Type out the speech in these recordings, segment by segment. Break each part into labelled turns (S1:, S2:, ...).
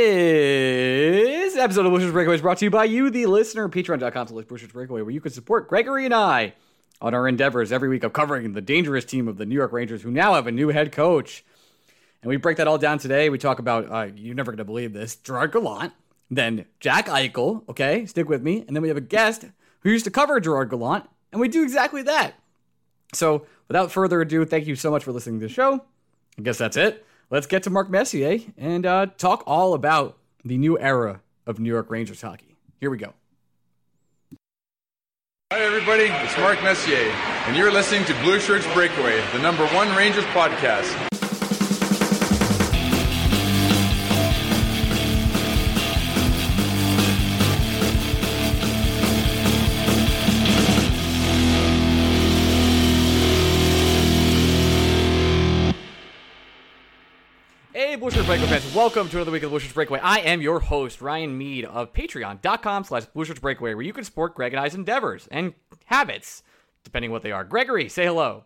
S1: This episode of Blue Shirts Breakaway is brought to you by you, the listener. Patreon.com slash Blue Shirts Breakaway, where you can support Gregory and I on our endeavors every week of covering the dangerous team of the New York Rangers, who now have a new head coach. And we break that all down today. We talk about, uh, you're never going to believe this, Gerard Gallant, then Jack Eichel, okay, stick with me. And then we have a guest who used to cover Gerard Gallant, and we do exactly that. So without further ado, thank you so much for listening to the show. I guess that's it let's get to Mark Messier and uh, talk all about the new era of New York Rangers hockey. Here we go.
S2: Hi, everybody. It's Mark Messier, and you're listening to Blue Shirts Breakaway, the number one Rangers podcast.
S1: Shirts Breakaway fans, welcome to another week of the Blue Shirts Breakaway. I am your host, Ryan Mead of patreon.com slash Blue Shirts Breakaway, where you can support Greg and I's endeavors and habits, depending what they are. Gregory, say hello.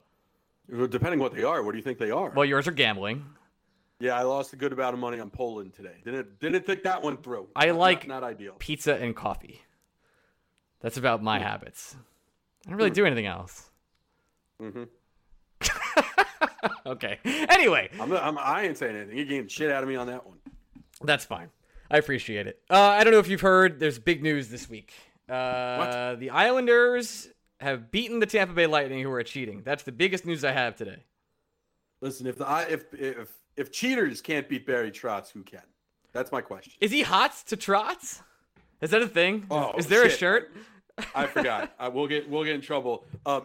S3: Depending what they are, what do you think they are?
S1: Well, yours are gambling.
S3: yeah, I lost a good amount of money on Poland today. Didn't didn't think that one through.
S1: I like
S3: not, not ideal.
S1: pizza and coffee. That's about my habits. I don't really do anything else.
S3: Mhm.
S1: okay. Anyway,
S3: I'm, not- I'm I ain't saying anything. You're getting shit out of me on that one.
S1: That's fine. I appreciate it. Uh, I don't know if you've heard. There's big news this week. Uh, the Islanders have beaten the Tampa Bay Lightning, who are cheating. That's the biggest news I have today.
S3: Listen, if the I- if if if cheaters can't beat Barry Trotz, who can? That's my question.
S1: Is he hot to trots? Is that a thing?
S3: Oh,
S1: Is there a shirt?
S3: I forgot. I will get we'll get in trouble. Uh,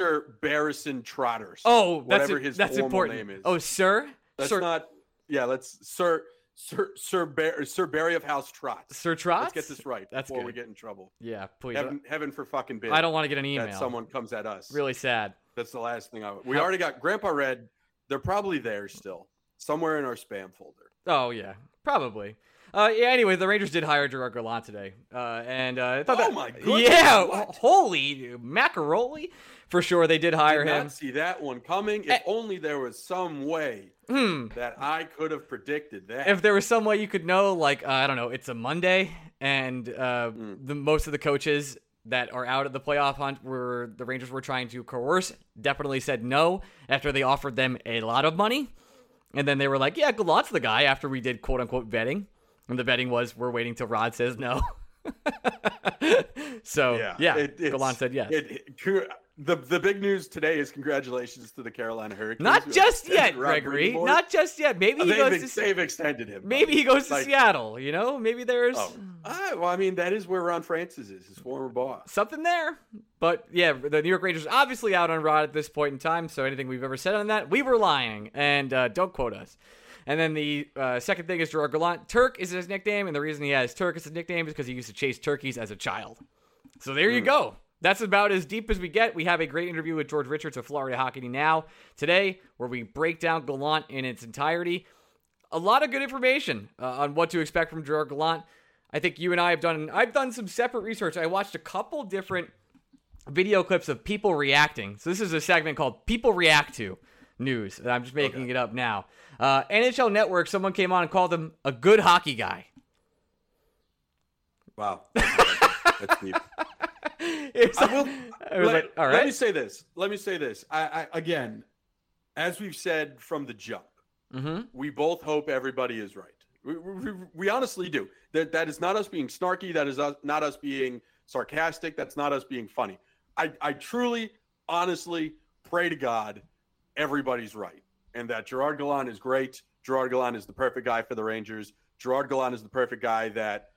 S3: Mr. Barrison Trotters.
S1: Oh, that's
S3: whatever his
S1: that's
S3: formal
S1: important.
S3: name is.
S1: Oh, sir,
S3: that's
S1: sir,
S3: not. Yeah, let's Sir Sir Sir Bar- Sir Barry of House Trot.
S1: Sir Trot.
S3: Let's get this right
S1: That's
S3: before
S1: good.
S3: we get in trouble.
S1: Yeah, please.
S3: Heaven, heaven for fucking bid.
S1: I don't want to get an email.
S3: that someone comes at us.
S1: Really sad.
S3: That's the last thing I. We
S1: How-
S3: already got Grandpa Red. They're probably there still, somewhere in our spam folder.
S1: Oh yeah, probably. Uh, yeah. Anyway, the Rangers did hire Gerard Gallant today, uh, and uh, I thought
S3: Oh
S1: that,
S3: my goodness,
S1: yeah,
S3: what?
S1: holy macaroni, for sure they did hire
S3: Did
S1: him.
S3: not see that one coming. If
S1: Eh.
S3: only there was some way
S1: Hmm.
S3: that I could have predicted that.
S1: If there was some way you could know, like uh, I don't know, it's a Monday, and uh,
S3: Mm.
S1: the most of the coaches that are out of the playoff hunt were the Rangers were trying to coerce, definitely said no after they offered them a lot of money, and then they were like, "Yeah, Gallant's the guy." After we did quote unquote vetting, and the betting was, "We're waiting till Rod says no." so yeah,
S3: it- it's-
S1: Gallant said yes.
S3: it- it- the the big news today is congratulations to the Carolina Hurricanes.
S1: Not just yet,
S3: Rod
S1: Gregory. Not just yet. Maybe he
S3: they've,
S1: goes to
S3: they've extended him.
S1: maybe he goes to
S3: Like-
S1: Seattle. You know, maybe there's.
S3: Oh, ah, well, I mean that is where Ron Francis is, his former boss.
S1: something there. But yeah, the New York Rangers obviously out on Rod at this point in time. So anything we've ever said on that, we were lying, and uh, don't quote us. And then the uh, second thing is Gerard Gallant. Turk is his nickname, and the reason he has Turk as his nickname is because he used to chase turkeys as a child. So there you go. That's about as deep as we get. We have a great interview with George Richards of Florida Hockey Now today, where we break down Gallant in its entirety. a lot of good information uh, on what to expect from Gerard Gallant. I think you and I have done. I've done some separate research. I watched a couple different video clips of people reacting. So this is a segment called "People React to." News. I'm just making okay. it up now. Uh, NHL Network. Someone came on and called him a good hockey guy.
S3: Wow, that's deep. I will, I let, like, all right. let me say this. Let me say this. I, I again, as we've said from the jump, mm-hmm. we both hope everybody is right. We, we, we, honestly do. That that is not us being snarky. That is us, not us being sarcastic. That's not us being funny. I, I truly, honestly pray to God everybody's right and that Gerard Gallant is great. Gerard Gallant is the perfect guy for the Rangers. Gerard Gallant is the perfect guy that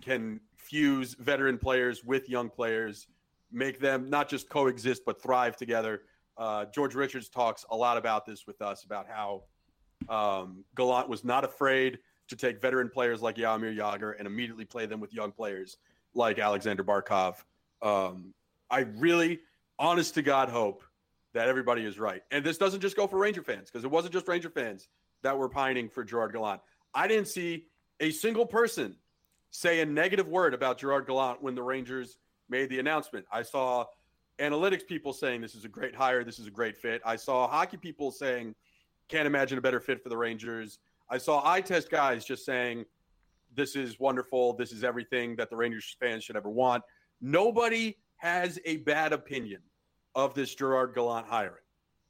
S3: can fuse veteran players with young players, make them not just coexist but thrive together. Uh, George Richards talks a lot about this with us about how um, Gallant was not afraid to take veteran players like Jaromir Jagr and immediately play them with young players like Alexander Barkov. Um, I really, honest to God, hope that everybody is right. And this doesn't just go for Ranger fans because it wasn't just Ranger fans that were pining for Gerard Gallant. I didn't see a single person say a negative word about Gerard Gallant when the Rangers made the announcement. I saw analytics people saying this is a great hire, this is a great fit. I saw hockey people saying can't imagine a better fit for the Rangers. I saw eye test guys just saying this is wonderful, this is everything that the Rangers fans should ever want. Nobody has a bad opinion of this Gerard Gallant hiring,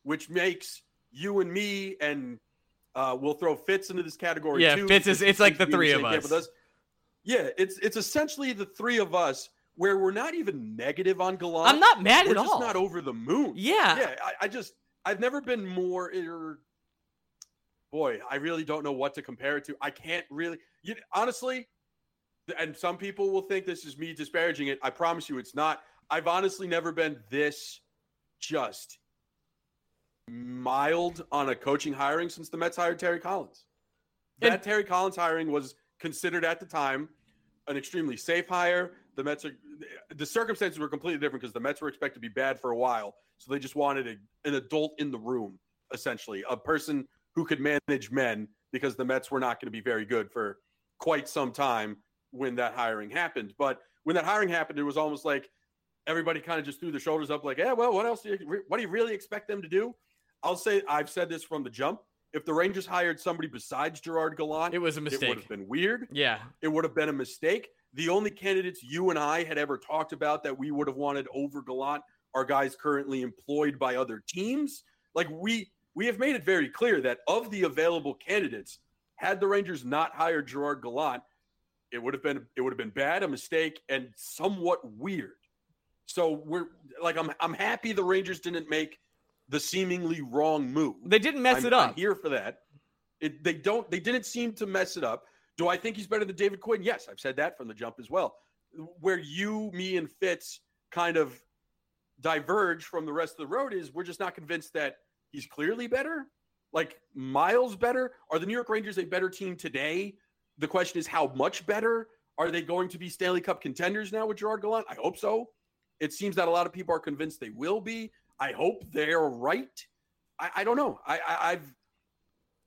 S3: which makes you and me and uh, we'll throw Fitz into this category
S1: yeah,
S3: too.
S1: Fitz is it's like the three of us. us.
S3: Yeah, it's it's essentially the three of us where we're not even negative on Gallant.
S1: I'm not mad
S3: we're
S1: at
S3: just
S1: all.
S3: Not over the moon.
S1: Yeah,
S3: yeah. I, I just I've never been more. Boy, I really don't know what to compare it to. I can't really. You, honestly, and some people will think this is me disparaging it. I promise you, it's not. I've honestly never been this just mild on a coaching hiring since the Mets hired Terry Collins. That and, Terry Collins hiring was considered at the time an extremely safe hire. The Mets are the circumstances were completely different because the Mets were expected to be bad for a while, so they just wanted a, an adult in the room, essentially, a person who could manage men because the Mets were not going to be very good for quite some time when that hiring happened. But when that hiring happened, it was almost like everybody kind of just threw their shoulders up, like, yeah, well, what else do you, what do you really expect them to do? I'll say I've said this from the jump. If the Rangers hired somebody besides Gerard Gallant,
S1: it was a mistake.
S3: It would have been weird.
S1: Yeah,
S3: it would have been a mistake. The only candidates you and I had ever talked about that we would have wanted over Gallant are guys currently employed by other teams. Like we we have made it very clear that of the available candidates, had the Rangers not hired Gerard Gallant, it would have been it would have been bad, a mistake, and somewhat weird. So we're like I'm I'm happy the Rangers didn't make the seemingly wrong move.
S1: They didn't mess
S3: I'm,
S1: it up.
S3: I'm here for that. It, they don't they didn't seem to mess it up. Do I think he's better than David Quinn? Yes, I've said that from the jump as well. Where you, me, and Fitz kind of diverge from the rest of the road is we're just not convinced that he's clearly better, like miles better. Are the New York Rangers a better team today? The question is how much better? Are they going to be Stanley Cup contenders now with Gerard Gallant? I hope so. It seems that a lot of people are convinced they will be. I hope they're right. I, I don't know. I, I, I've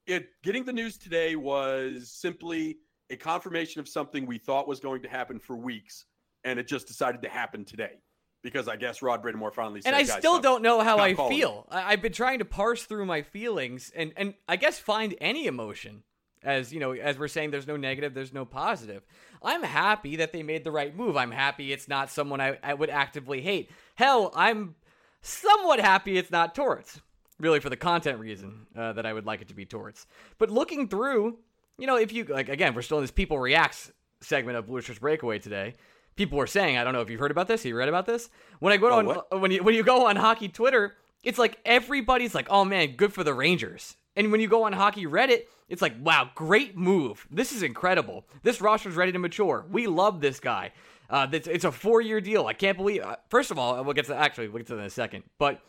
S3: it getting the news today was simply a confirmation of something we thought was going to happen for weeks, and it just decided to happen today because I guess Rod Brind'Amour finally.
S1: Said,
S3: and I
S1: still
S3: stop,
S1: don't know how I feel. I've been trying to parse through my feelings and and I guess find any emotion. As you know, as we're saying, there's no negative, there's no positive. I'm happy that they made the right move. I'm happy it's not someone I, I would actively hate. Hell, I'm somewhat happy it's not Torts. Really, for the content reason uh, that I would like it to be Torts. But looking through, you know, if you like, again, we're still in this people reacts segment of Blue Shirts Breakaway today. People were saying, I don't know if you've heard about this. You read about this? When I go oh, on, what? when you when you go on hockey Twitter, it's like everybody's like, "Oh man, good for the Rangers." And when you go on hockey Reddit, it's like, wow, great move. This is incredible. This roster's ready to mature. We love this guy. Uh, it's, it's a four year deal. I can't believe. Uh, first of all, we'll get to actually we'll get to that in a second. But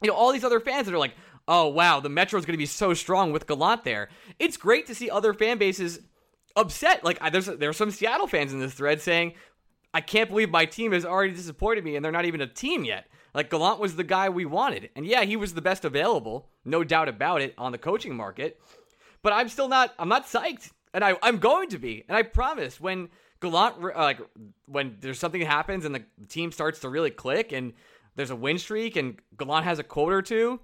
S1: you know, all these other fans that are like, oh wow, the Metro's going to be so strong with Gallant there. It's great to see other fan bases upset. Like there's there's some Seattle fans in this thread saying, I can't believe my team has already disappointed me, and they're not even a team yet. Like Gallant was the guy we wanted, and yeah, he was the best available, no doubt about it, on the coaching market. but I'm still not. I'm not psyched, and I I'm going to be, and I promise when Gallant uh, like when there's something happens and the team starts to really click and there's a win streak and Gallant has a quote or two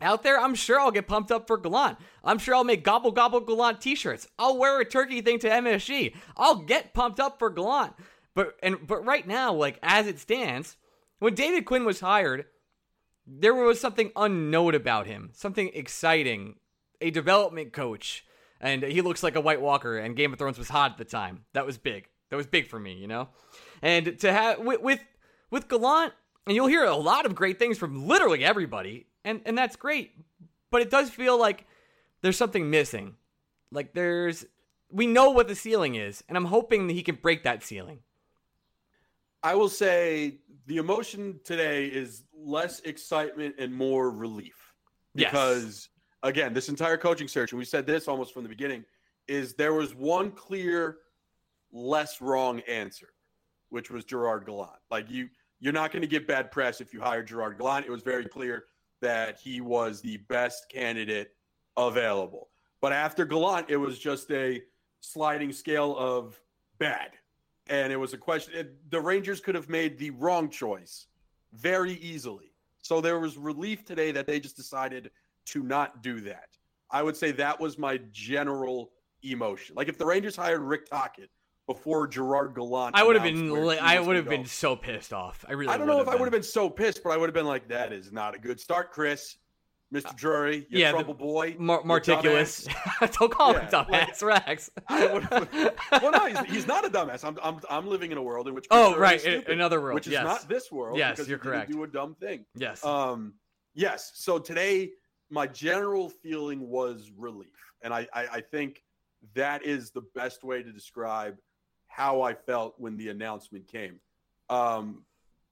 S1: out there, I'm sure I'll get pumped up for Gallant. I'm sure I'll make gobble gobble Gallant t-shirts. I'll wear a turkey thing to MSG. I'll get pumped up for Gallant. But and but right now, like as it stands, when David Quinn was hired, there was something unknown about him, something exciting, a development coach, and he looks like a White Walker. And Game of Thrones was hot at the time. That was big. That was big for me, you know. And to have with with, with Gallant, and you'll hear a lot of great things from literally everybody and and that's great. But it does feel like there's something missing. Like there's we know what the ceiling is, and I'm hoping that he can break that ceiling.
S3: I will say the emotion today is less excitement and more relief. Because yes. again, this entire coaching search, and we said this almost from the beginning, is there was one clear less wrong answer, which was Gerard Gallant. Like you you're not going to get bad press if you hire Gerard Gallant. It was very clear that he was the best candidate available. But after Gallant, it was just a sliding scale of bad. And it was a question. It, the Rangers could have made the wrong choice very easily. So there was relief today that they just decided to not do that. I would say that was my general emotion. Like if the Rangers hired Rick Tocchet before Gerard Gallant.
S1: I would have been. I would have been so pissed off. I really.
S3: I don't know if been. I would have been so pissed, but I would have been like, "That is not a good start, Chris." Mr. Uh, Drury, you yeah, trouble boy,
S1: Mar- Marticulous. don't call yeah, him dumbass, like, Rex.
S3: well, no, he's, he's, not a dumbass. I'm, I'm, I'm living in a world in which
S1: oh, right, stupid, another world,
S3: which
S1: yes.
S3: is not this world.
S1: Yes, you're correct.
S3: Do a dumb thing.
S1: Yes.
S3: Um. Yes. So today, my general feeling was relief, and I, I, I think that is the best way to describe how I felt when the announcement came. Um,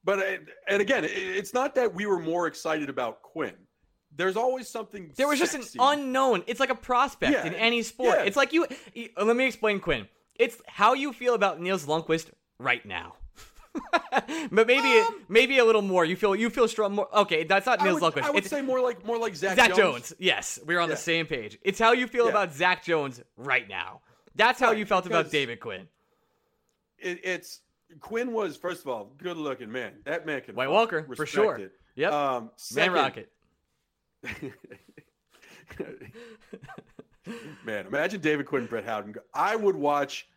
S3: but and again, it's not that we were more excited about Quinn. There's always something.
S1: There was
S3: sexy.
S1: just an unknown. It's like a prospect yeah, in any sport. Yeah. It's like you. Let me explain Quinn. It's how you feel about Nils Lundkvist right now. but maybe um, maybe a little more. You feel you feel strong. More okay. That's not Nils Lundkvist.
S3: I would it's, say more like more like Zach,
S1: Zach
S3: Jones.
S1: Jones. Yes, we're on yeah. the same page. It's how you feel about Zach Jones right now. That's how right, you felt about David Quinn
S3: it, it's Quinn was first of all good looking man. That man can
S1: White Walker for sure. Yep. Um, second, man rocket.
S3: man, imagine David Quinn, and Brett Howden. I would watch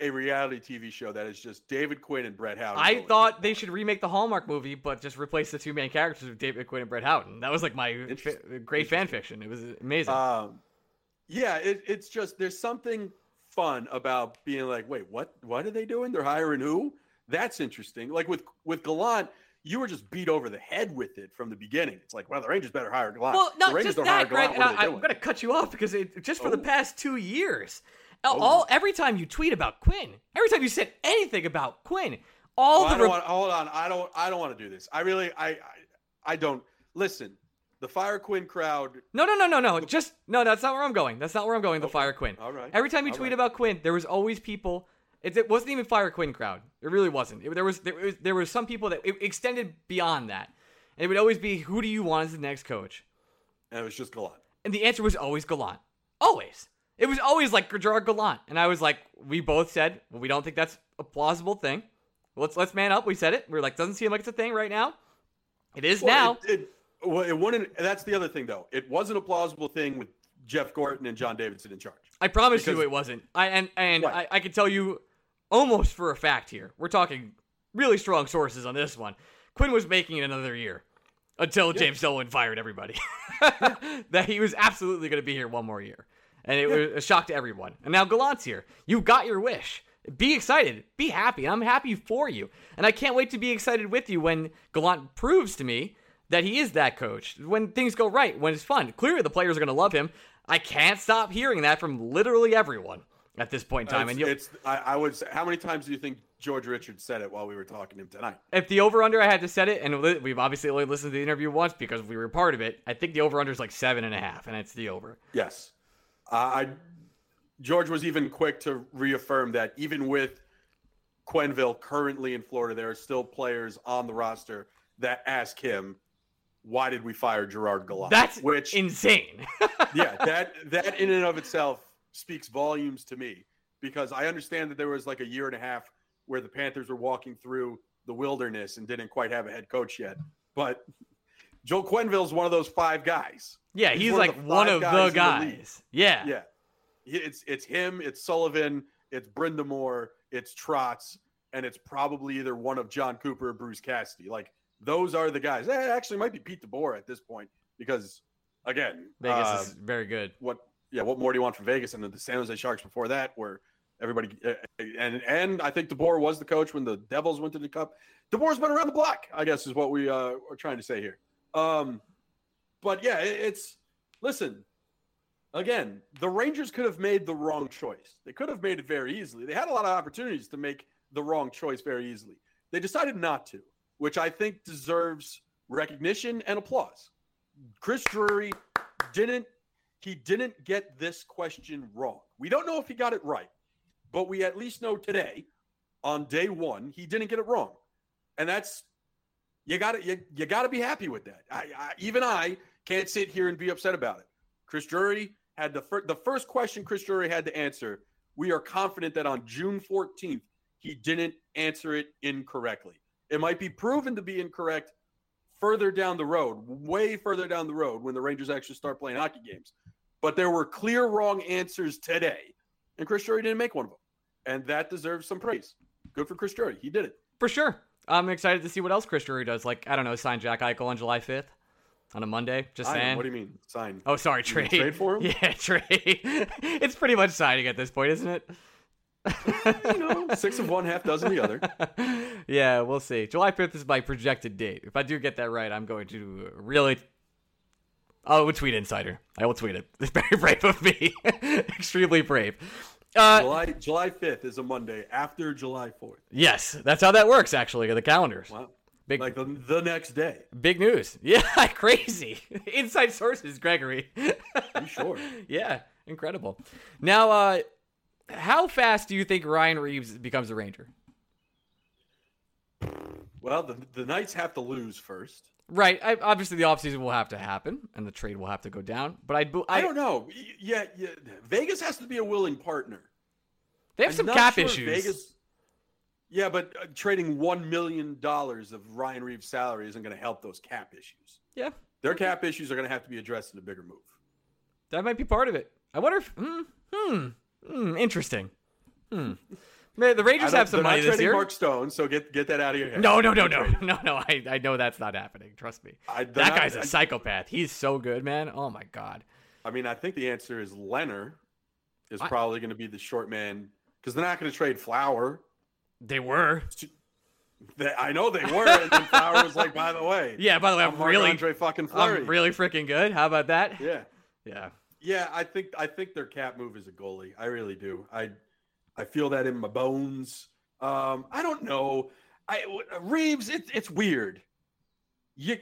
S3: a reality TV show that is just David Quinn and Brett Howden.
S1: I thought they should remake the Hallmark movie, but just replace the two main characters with David Quinn and Brett Howden. That was like my great fan fiction. It was amazing. Um,
S3: yeah, it, it's just there's something fun about being like, wait, what? What are they doing? They're hiring who? That's interesting. Like with with Gallant, you were just beat over the head with it from the beginning. It's like, well, the Rangers better hire Gallant.
S1: Well, not
S3: the Rangers
S1: just that, Greg. I, am going to cut you off because it, just for oh. the past two years, oh. all every time you tweet about Quinn, every time you said anything about Quinn, all well,
S3: the re- want, hold on, I don't, I don't want to do this. I really, I, I, I don't listen the Fire Quinn crowd.
S1: No, no, no, no, no. Just no. That's not where I'm going. That's not where I'm going. The okay. Fire Quinn.
S3: All right.
S1: Every time you
S3: All
S1: tweet
S3: right.
S1: about Quinn, there was always people. It, it, wasn't even Fire Quinn crowd. It really wasn't. It, there was there was there was some people that it extended beyond that, and it would always be, "Who do you want as the next coach?"
S3: And it was just Gallant.
S1: And the answer was always Gallant. Always. It was always like Gerard Gallant, and I was like, we both said well, we don't think that's a plausible thing. Let's let's man up. We said it. We are like, doesn't seem like it's a thing right now. It is
S3: well,
S1: now.
S3: It, well, it wouldn't. That's the other thing, though. It wasn't a plausible thing with Jeff Gorton and John Davidson in charge.
S1: I promise because, you, it wasn't. I and and I, I can tell you almost for a fact here. We're talking really strong sources on this one. Quinn was making it another year until. James Dolan fired everybody. that he was absolutely going to be here one more year, and it was a shock to everyone. And now Gallant's here. You got your wish. Be excited. Be happy. I'm happy for you, and I can't wait to be excited with you when Gallant proves to me that he is that coach. When things go right, when it's fun, clearly the players are going to love him. I can't stop hearing that from literally everyone at this point in time.
S3: It's,
S1: and
S3: it's I, I, would say, how many times do you think George Richards said it while we were talking to him tonight?
S1: If the over under I had to set it, and we've obviously only listened to the interview once because we were part of it. I think the over under is like seven and a half, and it's the over.
S3: Yes, uh, I. George was even quick to reaffirm that even with Quenneville currently in Florida, there are still players on the roster that ask him why did we fire Gerard Gallant?
S1: That's which insane.
S3: yeah, that that in and of itself speaks volumes to me because I understand that there was like a year and a half where the Panthers were walking through the wilderness and didn't quite have a head coach yet. But Joel Quenneville is one of those five guys.
S1: Yeah, he's, he's one like of one of the guys. The yeah,
S3: yeah. It's it's him. It's Sullivan. It's Brind'Amour. It's Trotz, and it's probably either one of John Cooper or Bruce Cassidy. Like those are the guys. Eh, actually, might be Pete DeBoer at this point because, again,
S1: Vegas uh, is very good.
S3: What? Yeah. What more do you want from Vegas? And the San Jose Sharks before that, where everybody eh, eh, and and I think DeBoer was the coach when the Devils went to the Cup. DeBoer's been around the block. I guess is what we uh, are trying to say here. Um, but yeah, it, it's listen. Again, the Rangers could have made the wrong choice. They could have made it very easily. They had a lot of opportunities to make the wrong choice very easily. They decided not to which I think deserves recognition and applause. Chris Drury didn't he didn't get this question wrong. We don't know if he got it right, but we at least know today on day 1 he didn't get it wrong. And that's you got to you, you got to be happy with that. I, I, even I can't sit here and be upset about it. Chris Drury had the fir- the first question Chris Drury had to answer. We are confident that on June 14th he didn't answer it incorrectly. It might be proven to be incorrect further down the road, way further down the road when the Rangers actually start playing hockey games. But there were clear wrong answers today, and Chris Drury didn't make one of them. And that deserves some praise. Good for Chris Drury. He did it.
S1: For sure. I'm excited to see what else Chris Drury does. Like, I don't know, sign Jack Eichel on July 5th on a Monday. Just I saying.
S3: What do you mean? Sign?
S1: Oh, sorry, trade.
S3: Trade for him?
S1: Yeah, trade. it's pretty much signing at this point, isn't it?
S3: you know, six of one, half dozen the other.
S1: yeah, we'll see. July 5th is my projected date. If I do get that right, I'm going to really. I will tweet Insider. I will tweet it. It's very brave of me. Extremely brave.
S3: Uh, July July 5th is a Monday after July 4th.
S1: Yes, that's how that works, actually, the calendars.
S3: Wow. Big, like the, the next day.
S1: Big news. Yeah, crazy. Inside sources, Gregory.
S3: you sure?
S1: yeah, incredible. Now, uh, how fast do you think Ryan Reaves becomes a Ranger?
S3: Well, the, the Knights have to lose first.
S1: Right. I, obviously, the offseason will have to happen and the trade will have to go down. But I,
S3: I, I don't know. Yeah, yeah, Vegas has to be a willing partner.
S1: They have I'm some cap sure issues. Vegas,
S3: yeah, but uh, trading $1 million of Ryan Reaves' salary isn't going to help those cap issues.
S1: Yeah.
S3: Their cap issues are going to have to be addressed in a bigger move.
S1: That might be part of it. I wonder if. Hmm. hmm. Hmm, interesting. Hmm. Man, the Rangers have some money this year.
S3: Mark Stone, so get get that out of your head.
S1: No, no, no, no, no, no. I, I know that's not happening. Trust me. I, that not, guy's a I, psychopath. He's so good, man. Oh my god.
S3: I mean, I think the answer is Lehner is I, probably going to be the short man because they're not going to trade Flower.
S1: They were.
S3: They, I know they were, and then Flower was like, "By the way,
S1: yeah, by the way, I'm,
S3: I'm
S1: really
S3: Andre fucking Fleury.
S1: I'm really freaking good. How about that?
S3: Yeah,
S1: yeah.
S3: Yeah, I think I think their cap move is a goalie. I really do. I I feel that in my bones. Um, I don't know. I Reaves, it's it's weird. You,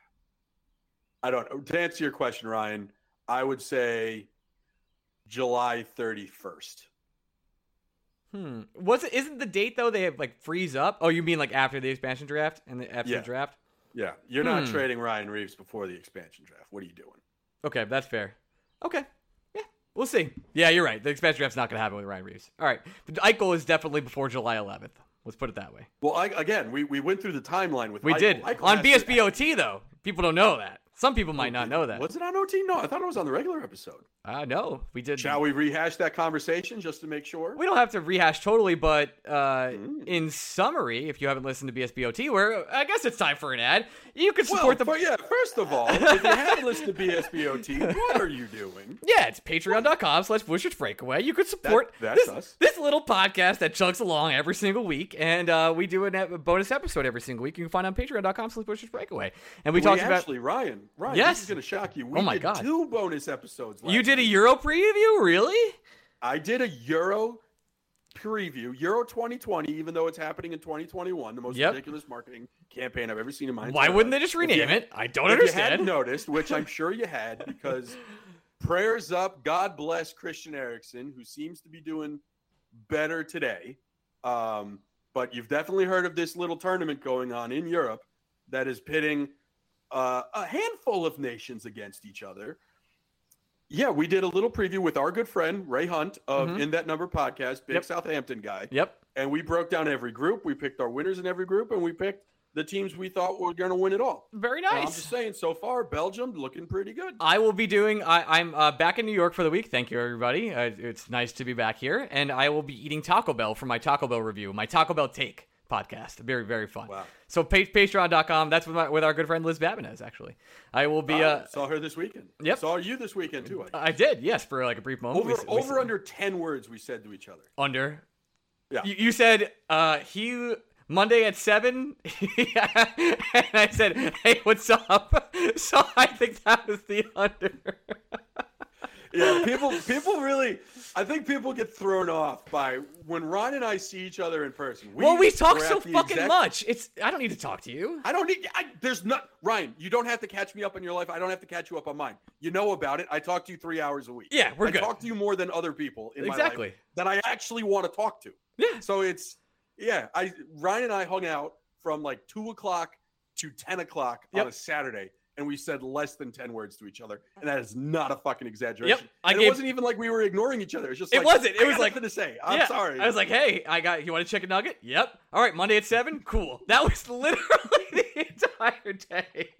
S3: I don't know. To answer your question, Ryan, I would say July thirty first.
S1: Hmm. Was it? Isn't the date though? They have like freeze up. Oh, you mean like after the expansion draft and the after
S3: yeah.
S1: the draft?
S3: Yeah, you're hmm. not trading Ryan Reaves before the expansion draft. What are you doing?
S1: Okay, that's fair. Okay. We'll see. Yeah, you're right. The expansion draft's not going to happen with Ryan Reaves. All right. The Eichel is definitely before July 11th. Let's put it that way.
S3: Well, I, again, we, we went through the timeline with
S1: We
S3: Eichel.
S1: did.
S3: Eichel
S1: on BSBOT, though. People don't know that. Some people might not know that.
S3: Was it on OT? No, I thought it was on the regular episode.
S1: Uh, no, we did.
S3: Shall we rehash that conversation just to make sure?
S1: We don't have to rehash totally, but uh, mm. in summary, if you haven't listened to BSBOT, where I guess it's time for an ad, you can support
S3: well,
S1: the.
S3: yeah, first of all, if you haven't listened to BSBOT, what are you doing?
S1: Yeah, it's patreon.com slash Breakaway. You could support
S3: that, that's
S1: this,
S3: us.
S1: this little podcast that chugs along every single week, and uh, we do a bonus episode every single week. You can find on patreon.com slash Breakaway. And we, we talked
S3: actually,
S1: about.
S3: Actually, Ryan, Ryan,
S1: yes.
S3: this is going to shock you. We
S1: oh my
S3: did
S1: God.
S3: two bonus episodes.
S1: you did
S3: a
S1: Euro preview, really?
S3: I did a Euro preview, Euro 2020, even though it's happening in 2021, the most yep. ridiculous marketing campaign I've ever seen in my life.
S1: Why wouldn't they just rename it? I don't understand.
S3: You had noticed, which I'm sure you had, because prayers up. God bless Christian Eriksen, who seems to be doing better today. Um, but you've definitely heard of this little tournament going on in Europe that is pitting uh, a handful of nations against each other. Yeah, we did a little preview with our good friend Ray Hunt of mm-hmm. In That Number podcast, big yep. Southampton guy.
S1: Yep.
S3: And we broke down every group. We picked our winners in every group, and we picked the teams we thought were going to win it all.
S1: Very nice. I'm
S3: just saying, so far, Belgium looking pretty good.
S1: I will be doing. I, am uh, back in New York for the week. Thank you, everybody. Uh, it's nice to be back here, and I will be eating Taco Bell for my Taco Bell review, my Taco Bell take podcast. Very, very fun. Wow. So pa- Patreon.com. That's with my, with our good friend Liz Babinez. Actually, I will be. Uh,
S3: saw her this weekend.
S1: Yep.
S3: Saw you this weekend too.
S1: I, I did. Yes, for like a brief moment.
S3: Over, we, over we, under ten words we said to each other.
S1: Under.
S3: Yeah.
S1: You, you said uh, he Monday at seven, and I said, "Hey, what's up?" So I think that was the under.
S3: yeah, people people really I think people get thrown off by when Ron and I see each other in person.
S1: We, well, we talk so fucking exact, much. It's I don't need to talk to you.
S3: I don't need. I, there's not Ryan. You don't have to catch me up on your life. I don't have to catch you up on mine. You know about it. I talk to you three hours a week.
S1: Yeah, we're
S3: I
S1: good.
S3: talk to you more than other people in
S1: exactly.
S3: my life that I actually want to talk to.
S1: Yeah.
S3: So it's yeah. I Ryan and I hung out from like two o'clock to ten o'clock yep. on a Saturday and we said less than 10 words to each other. And that is not a fucking exaggeration. Yep. I gave, it wasn't even like we were ignoring each other. It's just
S1: it
S3: like,
S1: wasn't. It was like nothing
S3: to say. I'm yeah, sorry.
S1: I was like, hey, I got you want to check a nugget? Yep. All right, Monday at seven? Cool. That was literally the entire day.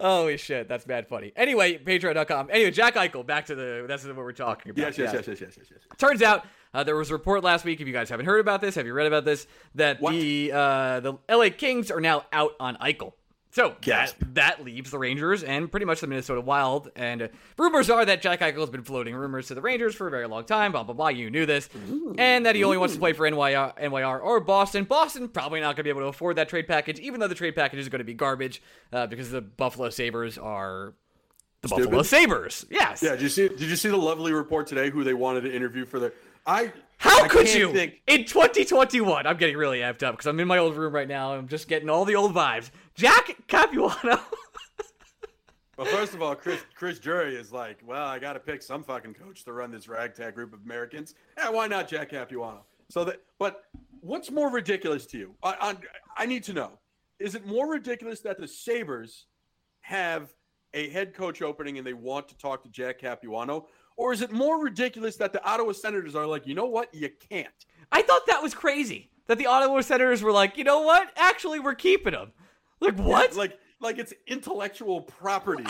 S1: Holy shit, that's bad funny. Anyway, patreon.com. Anyway, Jack Eichel, back to the that's what we're talking about.
S3: Yes, yes, yes, yes, yes, yes, yes.
S1: Turns out uh, there was a report last week. If you guys haven't heard about this, have you read about this? That what? the uh, the LA Kings are now out on Eichel. So that, that leaves the Rangers and pretty much the Minnesota Wild. And uh, rumors are that Jack Eichel has been floating rumors to the Rangers for a very long time. Blah blah blah. You knew this, Ooh. and that he only wants to play for NYR, NYR or Boston. Boston probably not going to be able to afford that trade package, even though the trade package is going to be garbage uh, because the Buffalo Sabres are the Stupid. Buffalo Sabres. Yes.
S3: Yeah. Did you see? Did you see the lovely report today? Who they wanted to interview for the I
S1: how I could you think... in 2021? I'm getting really amped up because I'm in my old room right now. I'm just getting all the old vibes. Jack Capuano.
S3: well, first of all, Chris Chris Drury is like, well, I got to pick some fucking coach to run this ragtag group of Americans. Yeah, why not Jack Capuano? So that, but what's more ridiculous to you? I, I, I need to know: is it more ridiculous that the Sabres have a head coach opening and they want to talk to Jack Capuano, or is it more ridiculous that the Ottawa Senators are like, you know what, you can't?
S1: I thought that was crazy that the Ottawa Senators were like, you know what, actually, we're keeping him. Like what?
S3: Yeah, like like it's intellectual property.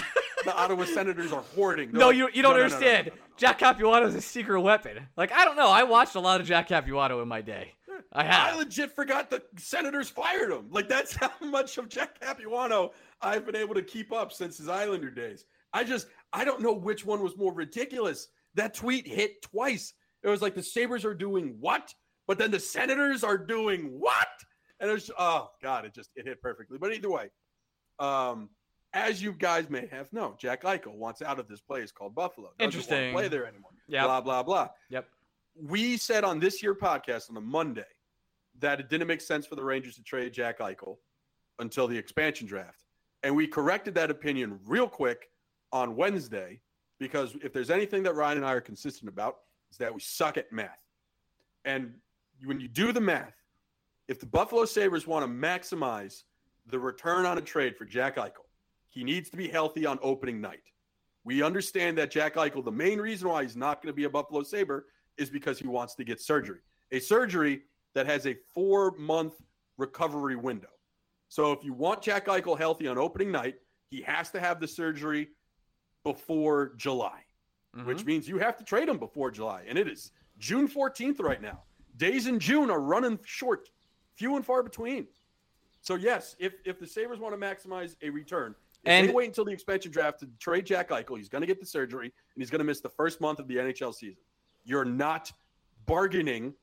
S3: the Ottawa Senators are hoarding.
S1: They're no, like, you you don't no, understand. No, no, Jack Capuano is a secret weapon. Like I don't know. I watched a lot of Jack Capuano in my day. I have.
S3: I legit forgot the Senators fired him. Like that's how much of Jack Capuano I've been able to keep up since his Islander days. I just I don't know which one was more ridiculous. That tweet hit twice. It was like the Sabres are doing what? But then the Senators are doing what? And it was oh god, it just it hit perfectly. But either way, um, as you guys may have known, Jack Eichel wants out of this place called Buffalo.
S1: Doesn't Interesting.
S3: play there anymore. Yeah. Blah blah blah.
S1: Yep.
S3: We said on this year podcast on the Monday that it didn't make sense for the Rangers to trade Jack Eichel until the expansion draft, and we corrected that opinion real quick on Wednesday because if there's anything that Ryan and I are consistent about, is that we suck at math. And when you do the math, if the Buffalo Sabres want to maximize the return on a trade for Jack Eichel, he needs to be healthy on opening night. We understand that Jack Eichel, the main reason why he's not going to be a Buffalo Sabre is because he wants to get surgery, a surgery that has a four month recovery window. So if you want Jack Eichel healthy on opening night, he has to have the surgery before July, mm-hmm. which means you have to trade him before July. And it is June 14th right now. Days in June are running short, few and far between. So, yes, if, if the Sabres want to maximize a return, and they wait until the expansion draft to trade Jack Eichel, he's going to get the surgery and he's going to miss the first month of the NHL season. You're not bargaining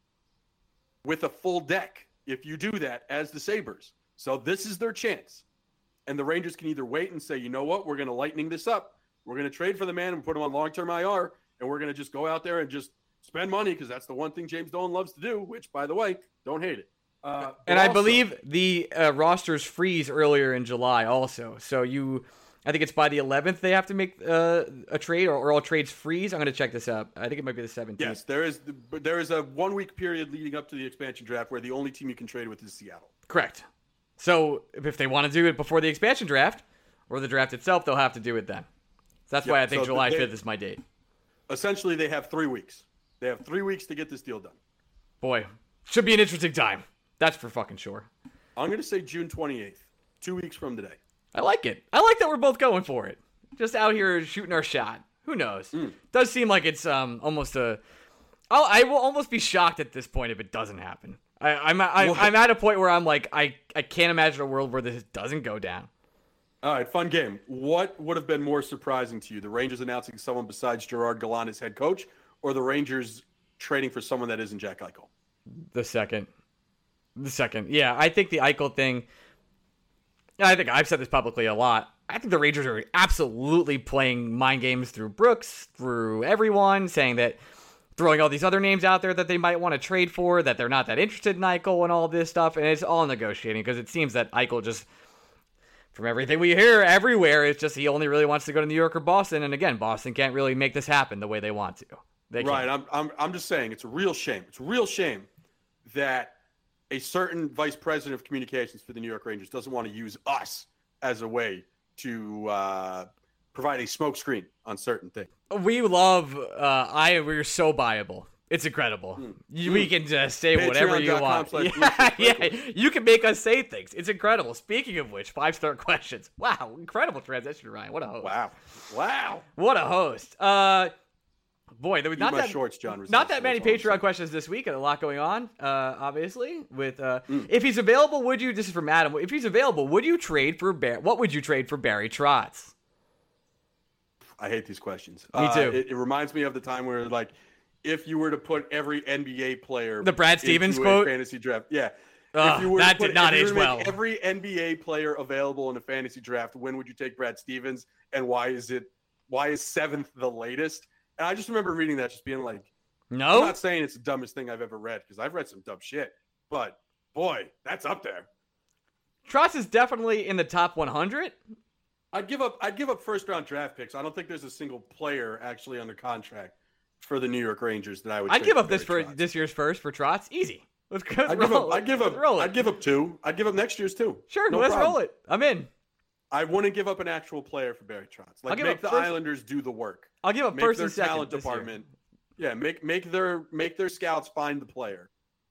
S3: with a full deck if you do that as the Sabres. So, this is their chance. And the Rangers can either wait and say, you know what, we're going to lightening this up we're going to trade for the man and put him on long term IR, and we're going to just go out there and just spend money because that's the one thing James Dolan loves to do. Which, by the way, don't hate it.
S1: Uh, and I believe the uh, rosters freeze earlier in July, also. So you, I think it's by the 11th they have to make uh, a trade, or, or, all trades freeze. I'm going to check this up. I think it might be the 17th.
S3: Yes, there is. The, there is a one week period leading up to the expansion draft where the only team you can trade with is Seattle.
S1: Correct. So if they want to do it before the expansion draft or the draft itself, they'll have to do it then. That's why I think so July fifth is my date.
S3: Essentially, they have three weeks. They have three weeks to get this deal done.
S1: Boy, should be an interesting time. That's for fucking sure.
S3: I'm gonna say June 28th, two weeks from today.
S1: I like it. I like that we're both going for it. Just out here shooting our shot. Who knows? Mm. Does seem like it's um almost a. I'll, I will almost be shocked at this point if it doesn't happen. I, I'm I'm, I'm at a point where I'm like I I can't imagine a world where this doesn't go down.
S3: All right, fun game. What would have been more surprising to you, the Rangers announcing someone besides Gerard Gallant as head coach, or the Rangers trading for someone that isn't Jack Eichel?
S1: The second. The second. Yeah, I think the Eichel thing. I think I've said this publicly a lot. I think the Rangers are absolutely playing mind games through Brooks, through everyone, saying that throwing all these other names out there that they might want to trade for, that they're not that interested in Eichel and all this stuff, and it's all negotiating because it seems that Eichel just from everything we hear everywhere, it's just he only really wants to go to New York or Boston. And again, Boston can't really make this happen the way they want to. They
S3: right. I'm, I'm, I'm just saying it's a real shame. It's a real shame that a certain vice president of communications for the New York Rangers doesn't want to use us as a way to uh, provide a smokescreen on certain things.
S1: We love. Uh, I we're so buyable. It's incredible. Mm. We can just say Patreon. whatever you want. Yeah, yeah, you can make us say things. It's incredible. Speaking of which, five star questions. Wow, incredible transition, Ryan. What a host.
S3: Wow, wow.
S1: What a host. Uh, boy, there was not that
S3: shorts, John.
S1: Not that many Patreon questions this week, and a lot going on. Uh, obviously, with uh, mm. if he's available, would you? This is from Adam. If he's available, would you trade for Bar- What would you trade for Barry Trotz?
S3: I hate these questions.
S1: Me too.
S3: Uh, it, it reminds me of the time where like if you were to put every NBA player
S1: the Brad Stevens quote
S3: fantasy draft. Yeah.
S1: If you were that put, did not age well.
S3: Every NBA player available in a fantasy draft, when would you take Brad Stevens and why is it why is seventh the latest? And I just remember reading that just being like,
S1: No,
S3: I'm not saying it's the dumbest thing I've ever read because I've read some dumb shit, but boy, that's up there.
S1: Trotz is definitely in the top 100.
S3: I'd give up. I'd give up first round draft picks. I don't think there's a single player actually under contract for the New York Rangers that I would.
S1: I'd give up this for Trotz. this year's first for Trotz. Easy. Let's go.
S3: I'd give up. I'd give up. Roll it. I'd give up two. I'd give up next year's two.
S1: Sure. No let's problem. roll it. I'm in.
S3: I wouldn't give up an actual player for Barry Trotz. Like make the first, Islanders do the work.
S1: I'll give up
S3: make
S1: first
S3: their
S1: and second
S3: talent department. Year. Yeah, make make their make their scouts find the player.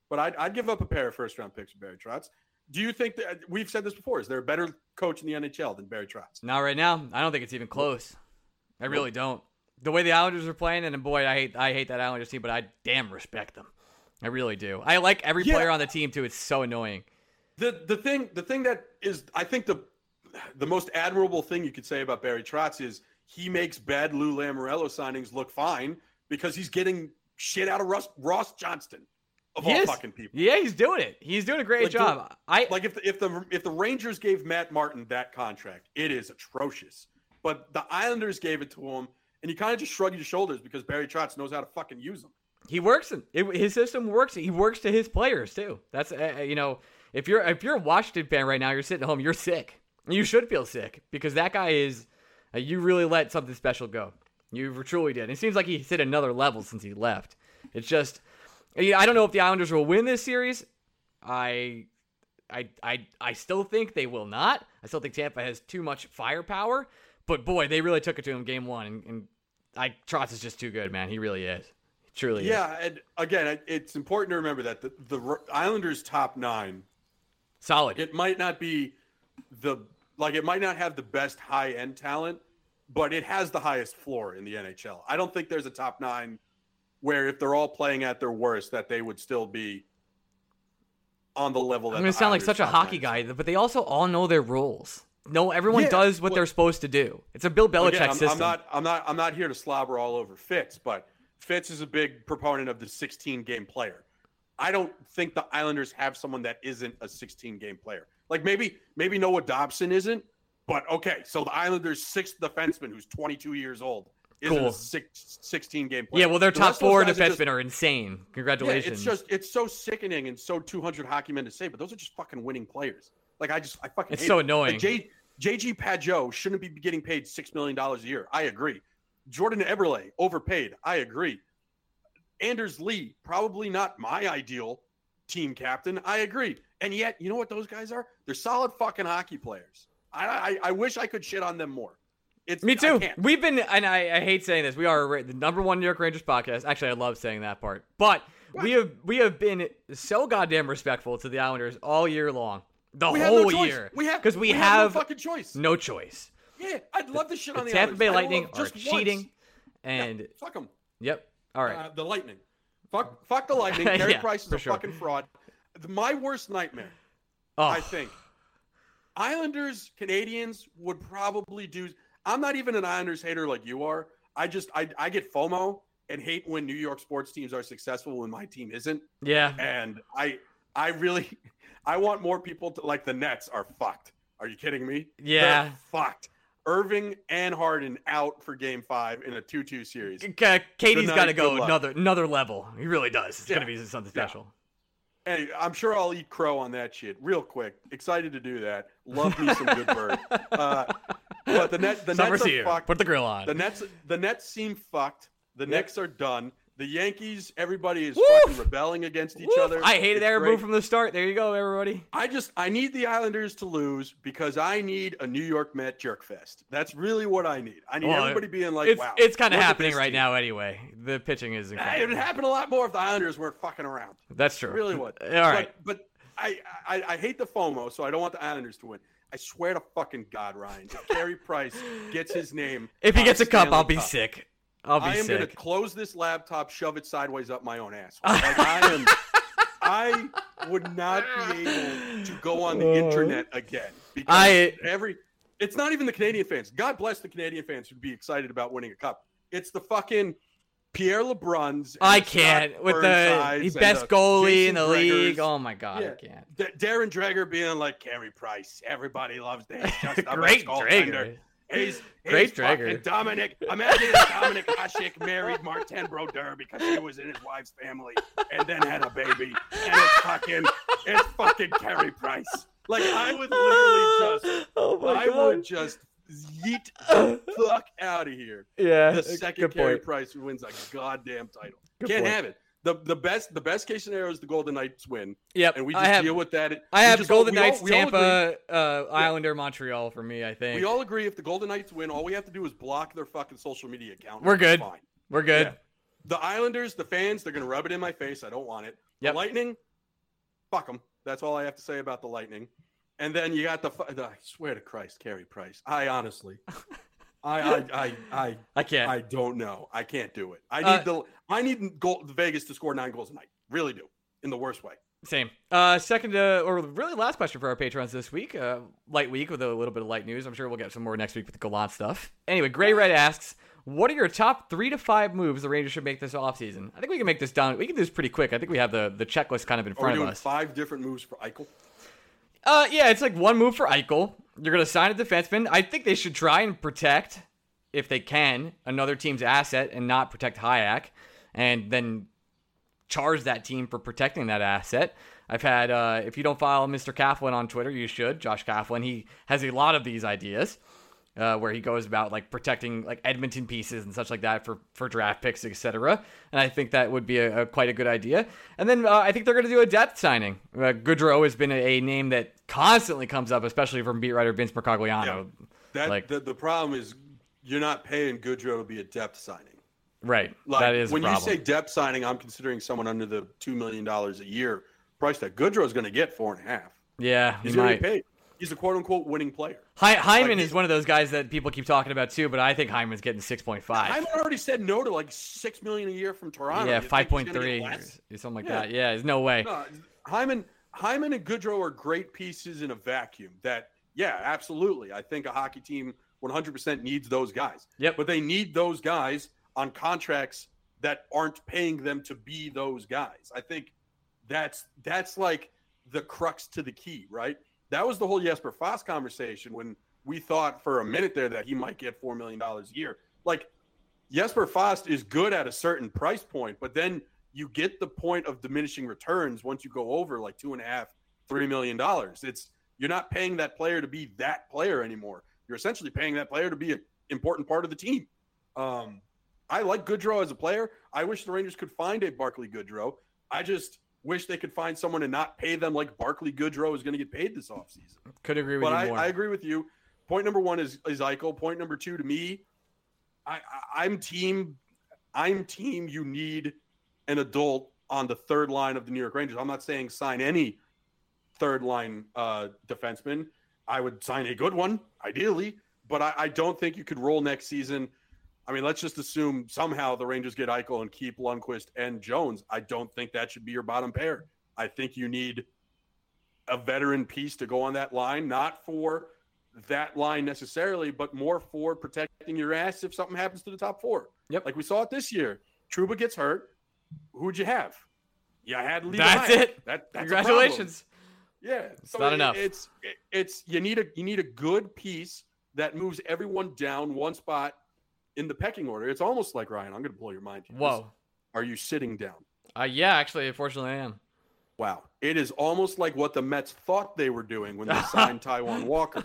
S3: But I'd, I'd give up a pair of first round picks for Barry Trotz. Do you think that we've said this before? Is there a better coach in the NHL than Barry Trotz?
S1: Not right now. I don't think it's even close. I really don't the way the Islanders are playing, and boy, I hate I hate that Islanders team, but I damn respect them. I really do. I like every yeah. player on the team too. It's so annoying.
S3: The the thing the thing that is I think the the most admirable thing you could say about Barry Trotz is he makes bad Lou Lamoriello signings look fine because he's getting shit out of Ross, Ross Johnston of he all is. fucking people.
S1: Yeah, he's doing it. He's doing a great like job.
S3: The,
S1: I
S3: like if the, if the if the Rangers gave Matt Martin that contract, it is atrocious. But the Islanders gave it to him and you kind of just shrug your shoulders because Barry Trotz knows how to fucking use them.
S1: He works. In, it, his system works. He works to his players too. That's uh, you know, if you're if you're a Washington fan right now, you're sitting at home, you're sick. You should feel sick because that guy is. Uh, you really let something special go. You truly did. It seems like he's hit another level since he left. It's just, I don't know if the Islanders will win this series. I, I, I, I still think they will not. I still think Tampa has too much firepower. But boy, they really took it to him game one, and, and I Trotz is just too good, man. He really is. He truly
S3: yeah, is. and again, it's important to remember that the, the Islanders' top nine,
S1: solid.
S3: It might not be the like it might not have the best high end talent, but it has the highest floor in the NHL. I don't think there's a top nine where if they're all playing at their worst, that they would still be on the level.
S1: I'm going to sound like such a hockey guy, but they also all know their roles. No, everyone yeah, does what well, they're supposed to do. It's a Bill Belichick again, I'm, system.
S3: I'm not, I'm not, I'm not here to slobber all over Fitz, but Fitz is a big proponent of the 16 game player. I don't think the Islanders have someone that isn't a 16 game player. Like maybe, maybe Noah Dobson isn't, but okay. So the Islanders' sixth defenseman, who's 22 years old, is cool. a six, 16 game player.
S1: Yeah, well, their the top four defensemen are, just, are, insane. Congratulations.
S3: Yeah, it's just, it's so sickening and so 200 hockey men to say, but those are just fucking winning players. Like I just I fucking
S1: it's so
S3: it.
S1: annoying.
S3: Like, J, JG Pageau shouldn't be getting paid six million dollars a year. I agree. Jordan Eberle overpaid. I agree. Anders Lee probably not my ideal team captain. I agree. And yet, you know what those guys are? They're solid fucking hockey players. I I, I wish I could shit on them more.
S1: It's, Me too. We've been, and I, I hate saying this. We are the number one New York Rangers podcast. Actually, I love saying that part. But what? we have we have been so goddamn respectful to the Islanders all year long. The
S3: we
S1: whole
S3: no
S1: year.
S3: We have
S1: because we,
S3: we,
S1: have, have
S3: no fucking choice.
S1: No choice.
S3: Yeah, I'd love to shit on
S1: the,
S3: the
S1: Tampa Bay Lightning
S3: are
S1: cheating,
S3: once.
S1: and
S3: yeah, fuck them.
S1: Yep. All right.
S3: Uh, the Lightning. Fuck. Fuck the Lightning. Carey
S1: yeah,
S3: Price is a
S1: sure.
S3: fucking fraud. My worst nightmare.
S1: Oh.
S3: I think. Islanders, Canadiens would probably do. I'm not even an Islanders hater like you are. I just I, I get FOMO and hate when New York sports teams are successful when my team isn't.
S1: Yeah.
S3: And I I really I want more people to like the Nets are fucked. Are you kidding me?
S1: Yeah.
S3: They're fucked. Irving and Harden out for game five in a 2 2 series.
S1: Okay, KD's got to go another another level. He really does. It's
S3: Yeah.
S1: going to be something
S3: Yeah.
S1: special.
S3: Hey, I'm sure I'll eat crow on that shit real quick. Excited to do that. Love me some good bird. Uh, but the net, the
S1: Summer's
S3: Nets are
S1: here.
S3: fucked.
S1: Put the grill on.
S3: The Nets, the Nets seem fucked. The Knicks are done. The Yankees, everybody is
S1: Woof.
S3: fucking rebelling against each
S1: Woof.
S3: other.
S1: I hated move from the start. There you go, everybody.
S3: I just I need the Islanders to lose because I need a New York Met jerk fest. That's really what I need. I need
S1: Well,
S3: everybody being like,
S1: it's
S3: "Wow."
S1: it's kind of happening right
S3: team.
S1: now anyway. The pitching is
S3: It would happen a lot more if the Islanders weren't fucking around.
S1: That's true.
S3: It really would.
S1: All right.
S3: But, but I, I I hate the FOMO, so I don't want the Islanders to win. I swear to fucking God, Ryan, if Carey Price gets his name,
S1: if he gets a cup, I'll be
S3: Cup,
S1: sick.
S3: I am gonna close this laptop, shove it sideways up my own ass. Like I am. I would not be able to go on the uh, internet again because
S1: I-
S3: every. It's not even the Canadian fans. God bless the Canadian fans who'd be excited about winning a cup. It's the fucking Pierre LeBrun's.
S1: I can't with the he's best goalie in the league. Oh my god, I can't.
S3: D- Darren Dreger being like Carey Price. Everybody loves the
S1: Great. Dreger.
S3: He's,
S1: Great
S3: fucking Dominik. Imagine if Dominik Hasek married Martin Brodeur because he was in his wife's family and then had a baby. And it's fucking, it's fucking Carey Price. Like I would literally just,
S1: Oh my
S3: I
S1: god.
S3: would just yeet the fuck out of here.
S1: yeah,
S3: The uh, second
S1: good
S3: Carey. Price who wins a goddamn title.
S1: Good
S3: Can't
S1: point.
S3: have it. The, the best the best case scenario is the Golden Knights win,
S1: Yep,
S3: and we just
S1: have
S3: deal with that.
S1: I
S3: We
S1: have
S3: just
S1: Golden
S3: all-
S1: Knights,
S3: all
S1: Tampa, uh, Islander, Montreal for me. I think
S3: We all agree if the Golden Knights win, all we have to do is block their fucking social media account.
S1: We're good.
S3: Fine.
S1: we're good.
S3: Yeah. The Islanders, the fans, they're going to rub it in my face. I don't want it.
S1: Yep.
S3: The Lightning, fuck them. That's all I have to say about the Lightning. And then you got the, the I swear to Christ, Carey Price. I honestly, I, I, I, I,
S1: I can't.
S3: I don't know. I can't do it. I need
S1: Uh,
S3: the, I need goal, Vegas to score nine goals a night. Really do. In the worst way.
S1: Same. Uh, second, uh, or really last question for our patrons this week. Uh, light week with a little bit of light news. I'm sure we'll get some more next week with the Gallant stuff. Anyway, Gray Red asks, what are your top three to five moves the Rangers should make this offseason? I think we can make this down. We can do this pretty quick. I think we have the, the checklist kind of in
S3: Are
S1: front of us.
S3: five different moves for Eichel?
S1: Uh, yeah, it's like one move for Eichel. You're gonna sign a defenseman. I think they should try and protect, if they can, another team's asset and not protect Hajek, and then charge that team for protecting that asset. I've had, uh, if you don't follow Mr. Coughlin on Twitter, you should. Josh Coughlin. He has a lot of these ideas. Uh, where he goes about like protecting like Edmonton pieces and such like that for for draft picks, etc. And I think that would be a, a quite a good idea. And then uh, I think they're going to do a depth signing. Uh, Goodrow has been a, a name that constantly comes up, especially from beat writer Vince Mercogliano.
S3: That
S1: Like-
S3: the, the problem is you're not paying Goodrow to be a depth signing.
S1: Right,
S3: Like,
S1: that is
S3: when you say depth signing, I'm considering someone under the two million dollars a year price tag. Goodrow's going to get four and a half.
S1: yeah,
S3: He's going to get paid. He's a quote unquote winning player.
S1: Hy- Hyman
S3: Like,
S1: is one of those guys that people keep talking about too, but I think Hyman's getting six point five.
S3: Hyman already said no to like six million a year from Toronto.
S1: Yeah, five point three,
S3: get less?
S1: or something like
S3: Yeah.
S1: that. Yeah, there's no way.
S3: No, Hyman, Hyman and Goodrow are great pieces in a vacuum. That yeah, absolutely. I think a hockey team 100% needs those guys.
S1: Yep.
S3: But they need those guys on contracts that aren't paying them to be those guys. I think that's that's like the crux to the key, right? That was the whole Jesper Fast conversation when we thought for a minute there that he might get four million dollars a year. Like Jesper Fast is good at a certain price point, but then you get the point of diminishing returns once you go over like two and a half, three million dollars. It's you're not paying that player to be that player anymore. You're essentially paying that player to be an important part of the team. Um, I like Goodrow as a player. I wish the Rangers could find a Barclay Goodrow. I just wish they could find someone and not pay them like Barclay Goodrow is going to get paid this offseason.
S1: Could agree with
S3: but
S1: you
S3: I. I agree with you. Point number one is is Eichel. Point number two to me, I, I I'm team I'm team you need an adult on the third line of the New York Rangers. I'm not saying sign any third line uh, defenseman. I would sign a good one, ideally, but I, I don't think you could roll next season. I mean, let's just assume somehow the Rangers get Eichel and keep Lundkvist and Jones. I don't think that should be your bottom pair. I think you need a veteran piece to go on that line, not for that line necessarily, but more for protecting your ass if something happens to the top four.
S1: Yep.
S3: Like we saw it this year. Trouba gets hurt. Who'd you have? You had Lee.
S1: That's it.
S3: That, that's
S1: Congratulations.
S3: Yeah,
S1: it's not
S3: it,
S1: enough.
S3: It's it, it's you need a you need a good piece that moves everyone down one spot in the pecking order. It's almost like Ryan. I'm going to blow your mind. Here.
S1: Whoa.
S3: Are you sitting down?
S1: Uh, yeah, actually, unfortunately, I am.
S3: Wow. It is almost like what the Mets thought they were doing when they signed Taijuan Walker.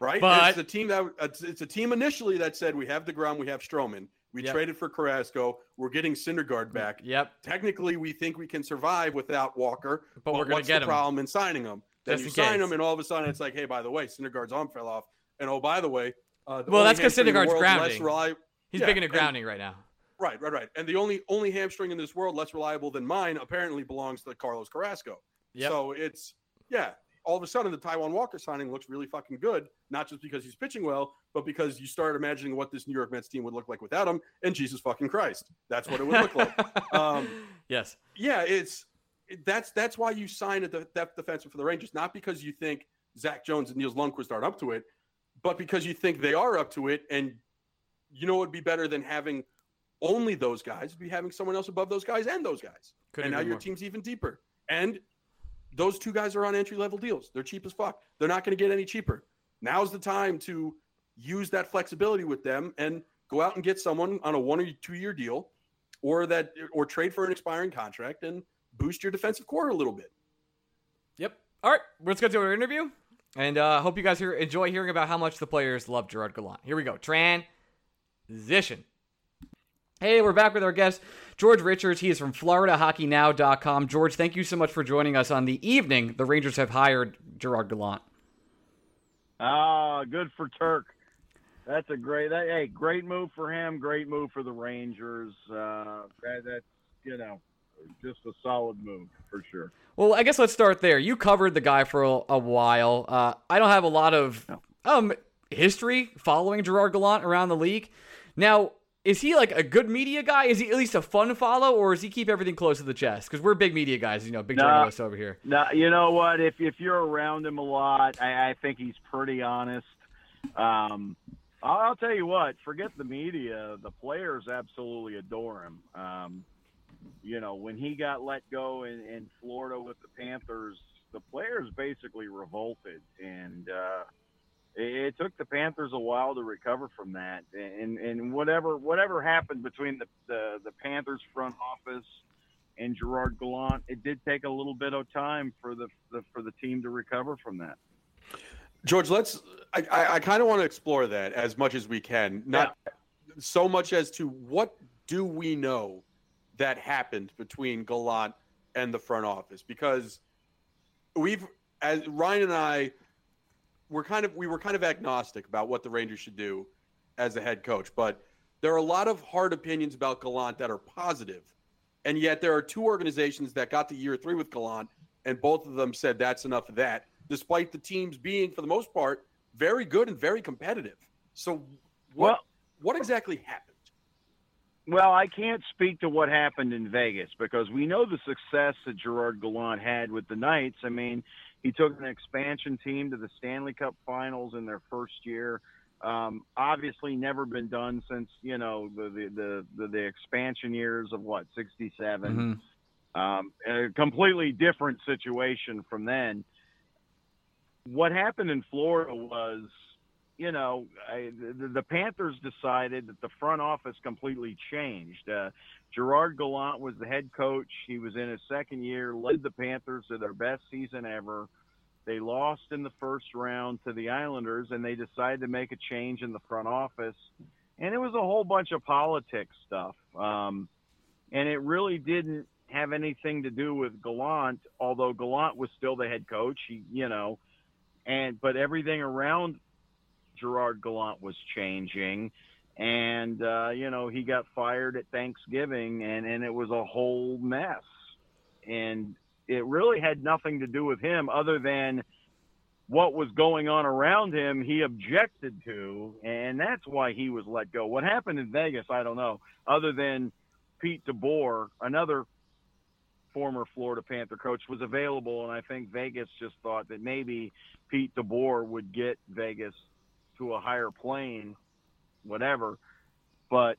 S3: Right?
S1: But-
S3: it's a team that it's, it's a team initially that said we have deGrom, we have Stroman. We
S1: Yep.
S3: traded for Carrasco. We're getting Syndergaard back.
S1: Yep.
S3: Technically, we think we can survive without Walker.
S1: But we're gonna
S3: what's
S1: get
S3: the
S1: him.
S3: problem in signing him? Then
S1: Just
S3: you sign
S1: case.
S3: him, and all of a sudden it's like, hey, by the way, Syndergaard's arm fell off, and oh, by the way, uh,
S1: Well, that's
S3: because
S1: Syndergaard's grounding.
S3: reli-
S1: He's
S3: Yeah,
S1: big into
S3: and-
S1: grounding right now.
S3: Right, right, right. And the only only hamstring in this world less reliable than mine apparently belongs to Carlos Carrasco.
S1: Yep.
S3: So it's yeah. All of a sudden, the Taijuan Walker signing looks really fucking good. Not just because he's pitching well, but because you start imagining what this New York Mets team would look like without him. And Jesus fucking Christ, that's what it would look like. Um,
S1: yes.
S3: yeah, it's that's that's why you sign a de- depth defenseman for the Rangers, not because you think Zach Jones and Nils Lundkvist aren't up to it, but because you think they are up to it, and you know it would be better than having only those guys, be having someone else above those guys and those guys,
S1: Couldn't
S3: and now your
S1: more.
S3: team's even deeper. And those two guys are on entry level deals; they're cheap as fuck. They're not going to get any cheaper. Now's the time to use that flexibility with them and go out and get someone on a one or two year deal or that or trade for an expiring contract and boost your defensive core a little bit.
S1: Yep. All right, let's go to our interview, and uh, hope you guys hear, enjoy hearing about how much the players love Gerard Gallant. Here we go. Transition. Hey, we're back with our guest, George Richards. He is from FloridaHockeyNow.com. George, thank you so much for joining us on the evening the Rangers have hired Gerard Gallant.
S4: Ah, good for Turk. That's a great. That, hey, great move for him. Great move for the Rangers. Uh, that, that's you know, just a solid move for sure.
S1: Well, I guess let's start there. You covered the guy for a, a while. Uh, I don't have a lot of um history following Gerard Gallant around the league. Now, is he like a good media guy? Is he at least a fun follow, or does he keep everything close to the chest? Because we're big media guys, you know, big
S4: Nah.
S1: journalists over here.
S4: Now, you know what? If if you're around him a lot, I, I think he's pretty honest. Um, I'll, I'll tell you what. Forget the media. The players absolutely adore him. Um, you know, when he got let go in, in Florida with the Panthers, the players basically revolted, and uh, it, it took the Panthers a while to recover from that. And and whatever whatever happened between the the, the Panthers front office and Gerard Gallant, it did take a little bit of time for the, the for the team to recover from that.
S3: George, let's. I, I, I kind of want to explore that as much as we can. Not so much as to what do we know that happened between Gallant and the front office because we've as Ryan and I were kind of we were kind of agnostic about what the Rangers should do as a head coach, but there are a lot of hard opinions about Gallant that are positive, and yet there are two organizations that got to year three with Gallant, and both of them said that's enough of that, despite the teams being for the most part very good and very competitive. So, what
S4: Well-
S3: what exactly happened?
S4: Well, I can't speak to what happened in Vegas because we know the success that Gerard Gallant had with the Knights. I mean, he took an expansion team to the Stanley Cup Finals in their first year. Um, obviously, never been done since you know the the the, the, the expansion years of what '67. Um, a completely different situation from then. What happened in Florida was, you know, I, the, the Panthers decided that the front office completely changed. Uh, Gerard Gallant was the head coach. He was in his second year, led the Panthers to their best season ever. They lost in the first round to the Islanders, and they decided to make a change in the front office. And it was a whole bunch of politics stuff. Um, and it really didn't have anything to do with Gallant, although Gallant was still the head coach. He, you know, and but everything around Gerard Gallant was changing, and uh, you know he got fired at Thanksgiving, and and it was a whole mess, and it really had nothing to do with him other than what was going on around him he objected to and that's why he was let go. What happened in vegas i don't know other than pete deboer another former florida panther coach was available and i think vegas just thought that maybe pete deboer would get vegas to a higher plane whatever but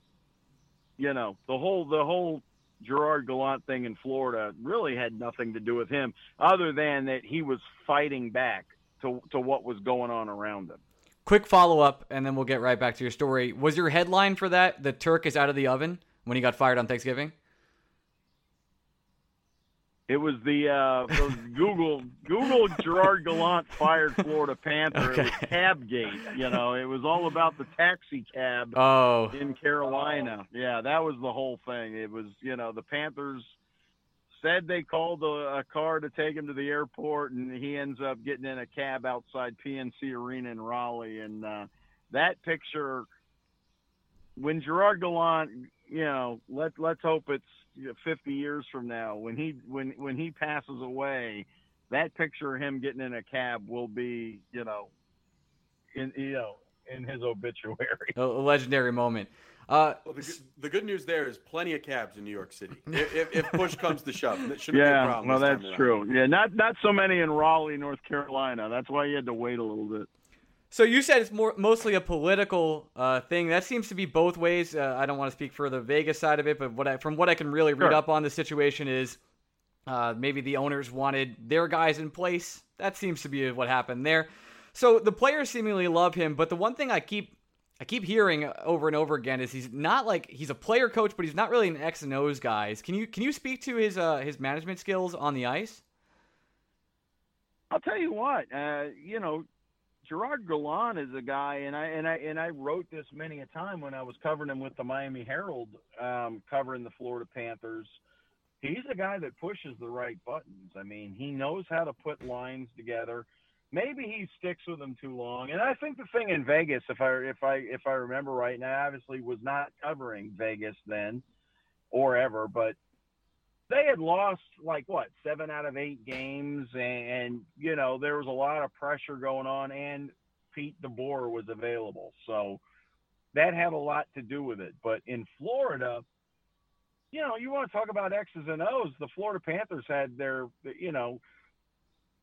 S4: you know the whole the whole Gerard Gallant thing in Florida really had nothing to do with him, other than that he was fighting back to to what was going on around him.
S1: Quick follow up, and then we'll get right back to your story. Was your headline for that the Turk is out of the oven when he got fired on Thanksgiving?
S4: It was the uh, Google Google Gerard Gallant fired Florida Panther. Okay. It was Cabgate. You know, it was all about the taxi cab
S1: oh.
S4: in Carolina. Yeah, that was the whole thing. It was you know the Panthers said they called a, a car to take him to the airport, and he ends up getting in a cab outside PNC Arena in Raleigh. And uh, that picture, when Gerard Gallant, you know, let let's hope it's 50 years from now when he when when he passes away, that picture of him getting in a cab will be, you know, in you know in his obituary.
S1: A legendary moment. Uh,
S3: well, the, good, the, good news there is plenty of cabs in New York City. if, if push comes to shove, that shouldn't
S4: yeah,
S3: be a problem.
S4: well, that's true. Yeah, not not so many in Raleigh, North Carolina. That's why you had to wait a little bit.
S1: So you said it's more mostly a political uh, thing. That seems to be both ways. Uh, I don't want to speak for the Vegas side of it, but what I, from what I can really read sure. up on the situation is uh, maybe the owners wanted their guys in place. That seems to be what happened there. So the players seemingly love him, but the one thing I keep I keep hearing over and over again is he's not like he's a player coach, but he's not really an X and O's guys. Can you can you speak to his uh, his management skills on the ice?
S4: I'll tell you what, uh, you know, Gerard Gallant is a guy, and I and I and I wrote this many a time when I was covering him with the Miami Herald, um, covering the Florida Panthers. He's a guy that pushes the right buttons. I mean, he knows how to put lines together maybe he sticks with them too long. And I think the thing in Vegas, if I if I if I remember right, and I obviously was not covering Vegas then or ever, but they had lost like what seven out of eight games, and, you know there was a lot of pressure going on, and Pete DeBoer was available, so that had a lot to do with it. But in Florida. You know, you want to talk about X's and O's. The Florida Panthers had their, you know,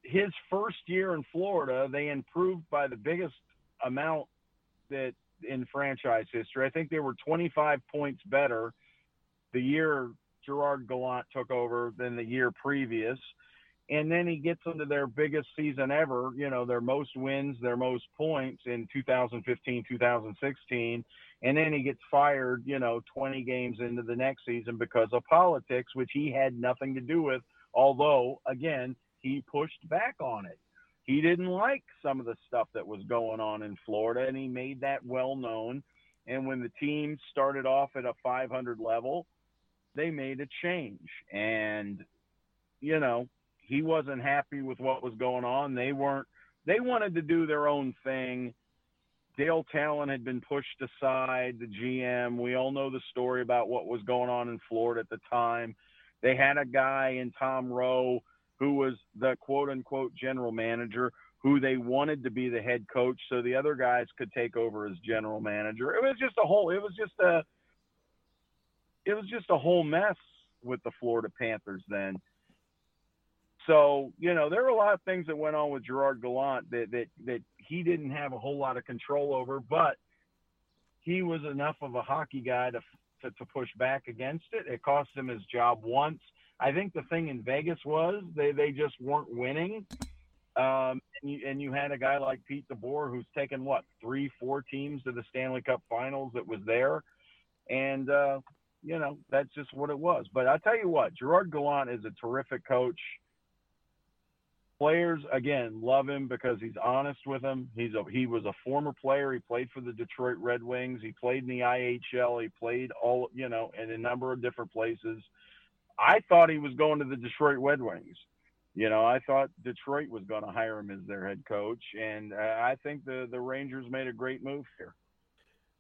S4: his first year in Florida, they improved by the biggest amount that in franchise history. I think they were 25 points better the year Gerard Gallant took over than the year previous. And then he gets into their biggest season ever, you know, their most wins, their most points in 2015, 2016. And then he gets fired, you know, 20 games into the next season because of politics, which he had nothing to do with. Although, again, he pushed back on it. He didn't like some of the stuff that was going on in Florida, and he made that well known. And when the team started off at a 500 level, they made a change. And, you know, he wasn't happy with what was going on. They weren't, they wanted to do their own thing. Dale Tallon had been pushed aside, the GM. We all know the story about what was going on in Florida at the time. They had a guy in Tom Rowe who was the quote unquote general manager, who they wanted to be the head coach so the other guys could take over as general manager. It was just a whole it was just a it was just a whole mess with the Florida Panthers then. So, you know, there were a lot of things that went on with Gerard Gallant that that that he didn't have a whole lot of control over, but he was enough of a hockey guy to to, to push back against it. It cost him his job once. I think the thing in Vegas was they, they just weren't winning. Um, and, you, and you had a guy like Pete DeBoer who's taken what three, four teams to the Stanley Cup Finals that was there, and uh, you know that's just what it was. But I tell you what, Gerard Gallant is a terrific coach. Players again love him because he's honest with them. He's a he was a former player. He played for the Detroit Red Wings. He played in the IHL. He played all you know in a number of different places. I thought he was going to the Detroit Red Wings. You know, I thought Detroit was going to hire him as their head coach, and uh, I think the the Rangers made a great move here.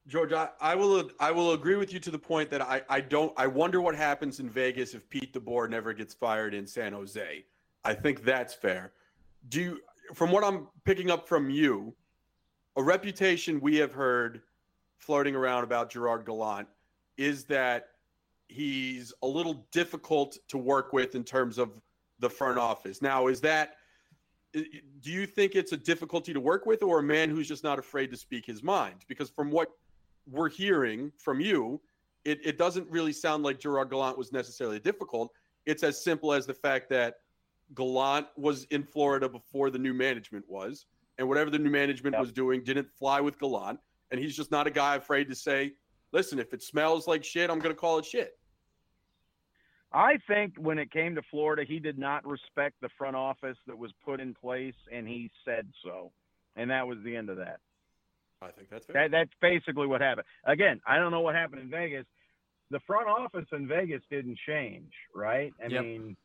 S3: George, I, I, will I will agree with you to the point that I, I don't I wonder what happens in Vegas if Pete DeBoer never gets fired in San Jose. I think that's fair. Do you, from what I'm picking up from you, a reputation we have heard floating around about Gerard Gallant is that he's a little difficult to work with in terms of the front office. Now, is that do you think it's a difficulty to work with or a man who's just not afraid to speak his mind? Because from what we're hearing from you, it, it doesn't really sound like Gerard Gallant was necessarily difficult. It's as simple as the fact that Gallant was in Florida before the new management was, and whatever the new management yep. was doing didn't fly with Gallant. And he's just not a guy afraid to say, listen, if it smells like shit, I'm going to call it shit.
S4: I think when it came to Florida, he did not respect the front office that was put in place, and he said so. And that was the end of that.
S3: I think that's fair.
S4: That, that's basically what happened. Again, I don't know what happened in Vegas. The front office in Vegas didn't change, right? I yep. mean,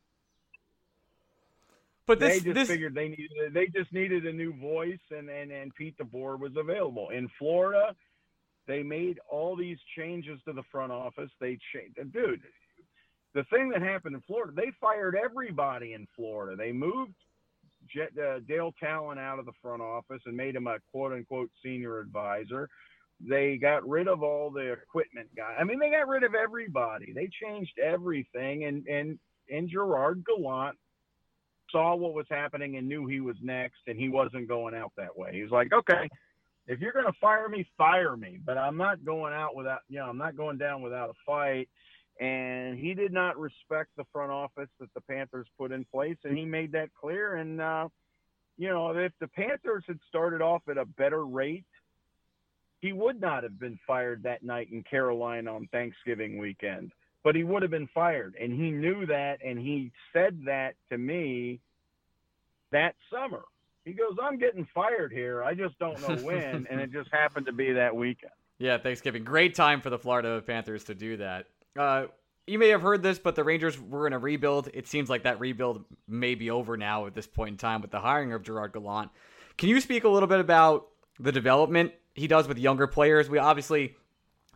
S4: but this, they just this... figured they needed they just needed a new voice, and and and Pete DeBoer was available in Florida. They made all these changes to the front office. They changed, dude. The thing that happened in Florida, they fired everybody in Florida. They moved Jet, uh, Dale Tallon out of the front office and made him a quote unquote senior advisor. They got rid of all the equipment guy. I mean, they got rid of everybody. They changed everything, and and and Gerard Gallant saw what was happening and knew he was next, and he wasn't going out that way. He was like, okay, if you're going to fire me, fire me, but I'm not going out without, you know, I'm not going down without a fight and he did not respect the front office that the Panthers put in place, and he made that clear. And uh, you know, if the Panthers had started off at a better rate, he would not have been fired that night in Carolina on Thanksgiving weekend. But he would have been fired, and he knew that, and he said that to me that summer. He goes, "I'm getting fired here. I just don't know when," and it just happened to be that weekend.
S1: Yeah, Thanksgiving. Great time for the Florida Panthers to do that. Uh, you may have heard this, but the Rangers were in a rebuild. It seems like that rebuild may be over now at this point in time with the hiring of Gerard Gallant. Can you speak a little bit about the development he does with younger players? We obviously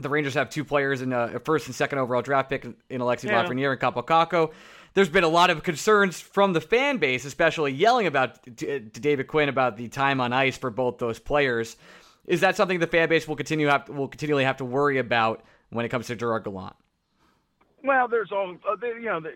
S1: the Rangers have two players in a first and second overall draft pick in Alexi yeah. Lafreniere and Kaapo Kakko. There's been a lot of concerns from the fan base, especially yelling about to David Quinn about the time on ice for both those players. Is that something the fan base will continue have will continually have to worry about when it comes to Gerard Gallant?
S4: Well, there's all uh, you know. The,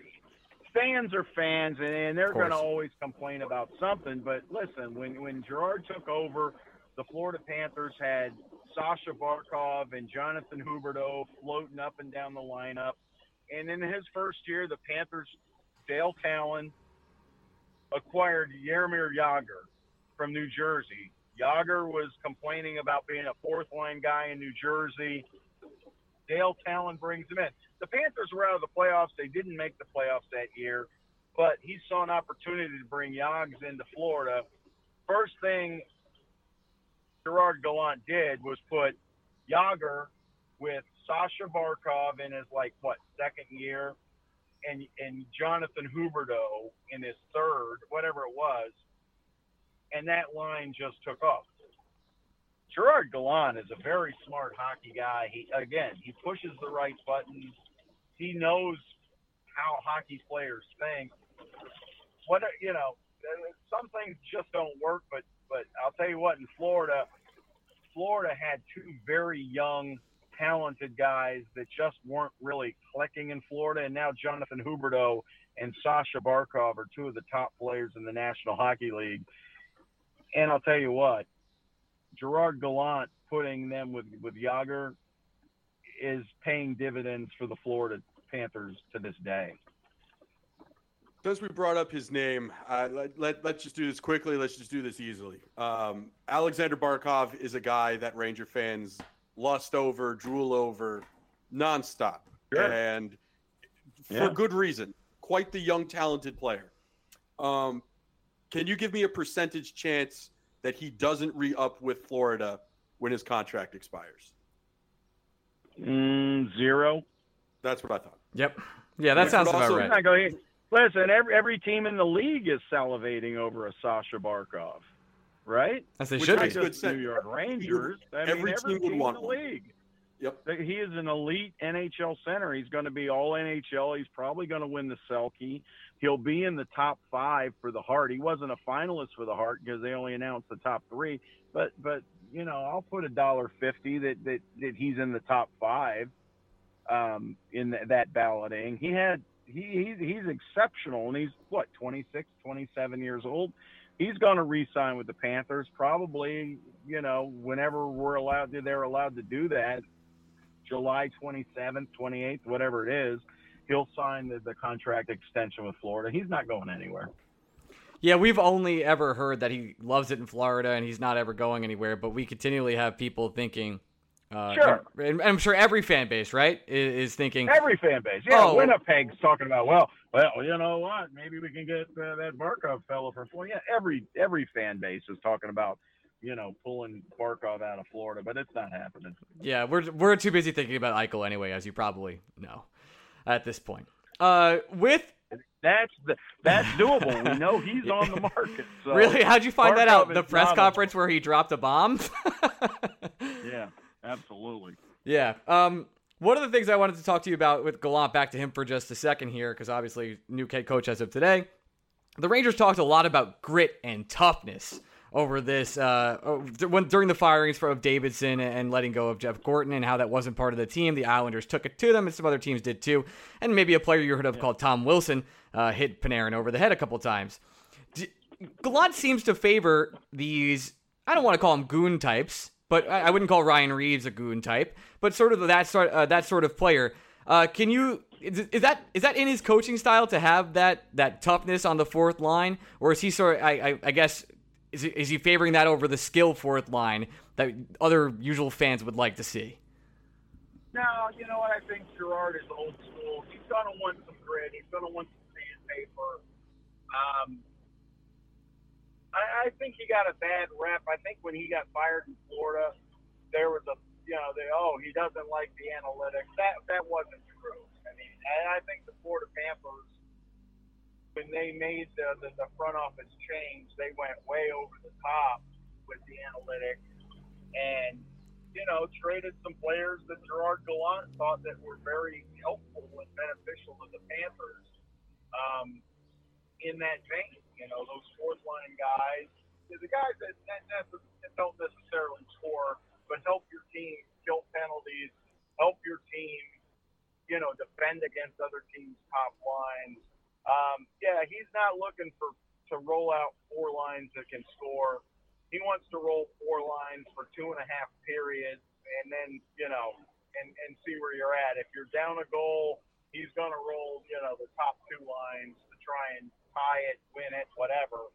S4: fans are fans, and they're going to always complain about something. But listen, when when Gerard took over, the Florida Panthers had Sasha Barkov and Jonathan Huberdeau floating up and down the lineup. And in his first year, the Panthers, Dale Tallon, acquired Jaromir Jagr from New Jersey. Jagr was complaining about being a fourth line guy in New Jersey. Dale Tallon brings him in. The Panthers were out of the playoffs. They didn't make the playoffs that year, but he saw an opportunity to bring Yogs into Florida. First thing Gerard Gallant did was put Jagr with Sasha Barkov in his like what second year, and and Jonathan Huberdeau in his third, whatever it was, and that line just took off. Gerard Gallant is a very smart hockey guy. He again, he pushes the right buttons. He knows how hockey players think. What you know, some things just don't work. But but I'll tell you what, in Florida, Florida had two very young, talented guys that just weren't really clicking in Florida, and now Jonathan Huberdeau and Sasha Barkov are two of the top players in the National Hockey League. And I'll tell you what, Gerard Gallant putting them with with Jagr is paying dividends for the Florida Panthers to this day.
S3: Since we brought up his name, uh, let, let, us just do this quickly. Let's just do this easily. Um, Alexander Barkov is a guy that Ranger fans lust over, drool over nonstop. Sure. And for yeah. good reason. Quite the young, talented player. Um, can you give me a percentage chance that he doesn't re up with Florida when his contract expires?
S4: Mm, zero.
S3: That's what I thought.
S1: Yep. Yeah, that sounds about also, right.
S4: Go, listen, every every team in the league is salivating over a Sasha Barkov, right?
S1: As they Which should be.
S4: Just New York Rangers. I mean, every, every team, team would want in the league.
S3: Yep.
S4: He is an elite NHL center. He's going to be all NHL. He's probably going to win the Selke. He'll be in the top five for the Hart. He wasn't a finalist for the Hart because they only announced the top three. But but you know, I'll put a dollar fifty that, that that he's in the top five um, in that balloting. He had he he's, he's exceptional, and he's what 26, 27 years old. He's going to re-sign with the Panthers probably. You know, whenever we're allowed to, they're allowed to do that. July 27th, 28th, whatever it is, he'll sign the, the contract extension with Florida. He's not going anywhere.
S1: Yeah, we've only ever heard that he loves it in Florida and he's not ever going anywhere, but we continually have people thinking. Uh,
S4: sure.
S1: And, and, I'm sure every fan base, right, is, is, thinking.
S4: Every fan base. Yeah, oh, Winnipeg's talking about, well, well, you know what? Maybe we can get uh, that Barkov fellow for Florida. Yeah, every every fan base is talking about, you know, pulling Barkov out of Florida, but it's not happening.
S1: Yeah, we're we're too busy thinking about Eichel anyway, as you probably know, at this point. Uh, with
S4: that's the, that's doable. We know he's on the market. So
S1: really, how'd you find that out? The press conference a... where he dropped a bomb.
S4: yeah, absolutely.
S1: Yeah. Um, one of the things I wanted to talk to you about with Gallant, back to him for just a second here, because obviously new head coach as of today. The Rangers talked a lot about grit and toughness over this uh, when during the firings of Davidson and letting go of Jeff Gorton and how that wasn't part of the team. The Islanders took it to them, and some other teams did too. And maybe a player you heard of yeah. called Tom Wilson uh, hit Panarin over the head a couple times. D- Gallant seems to favor these. I don't want to call them goon types, but I, I wouldn't call Ryan Reaves a goon type, but sort of that sort uh, that sort of player. Uh, can you is, is, that is that in his coaching style to have that that toughness on the fourth line, or is he sort of I, I, I guess is he, is he favoring that over the skill fourth line that other usual fans would like to see?
S4: No, you know what? I think Gerard is old school. He's gonna want some grit. He's gonna want some sandpaper. Um, I, I think he got a bad rep. I think when he got fired in Florida, there was a you know, they oh he doesn't like the analytics. That that wasn't true. I mean, I, I think the Florida Panthers when they made the, the, the front office change, they went way over the top with the analytics and, you know, traded some players that Gerard Gallant thought that were very helpful and beneficial to the Panthers um, in that vein. You know, those fourth line guys, the guys that, that, that don't necessarily score, but help your team kill penalties, help your team, you know, defend against other teams' top lines um, yeah, he's not looking for to roll out four lines that can score. He wants to roll four lines for two and a half periods, and then you know, and and see where you're at. If you're down a goal, he's going to roll you know the top two lines to try and tie it, win it, whatever.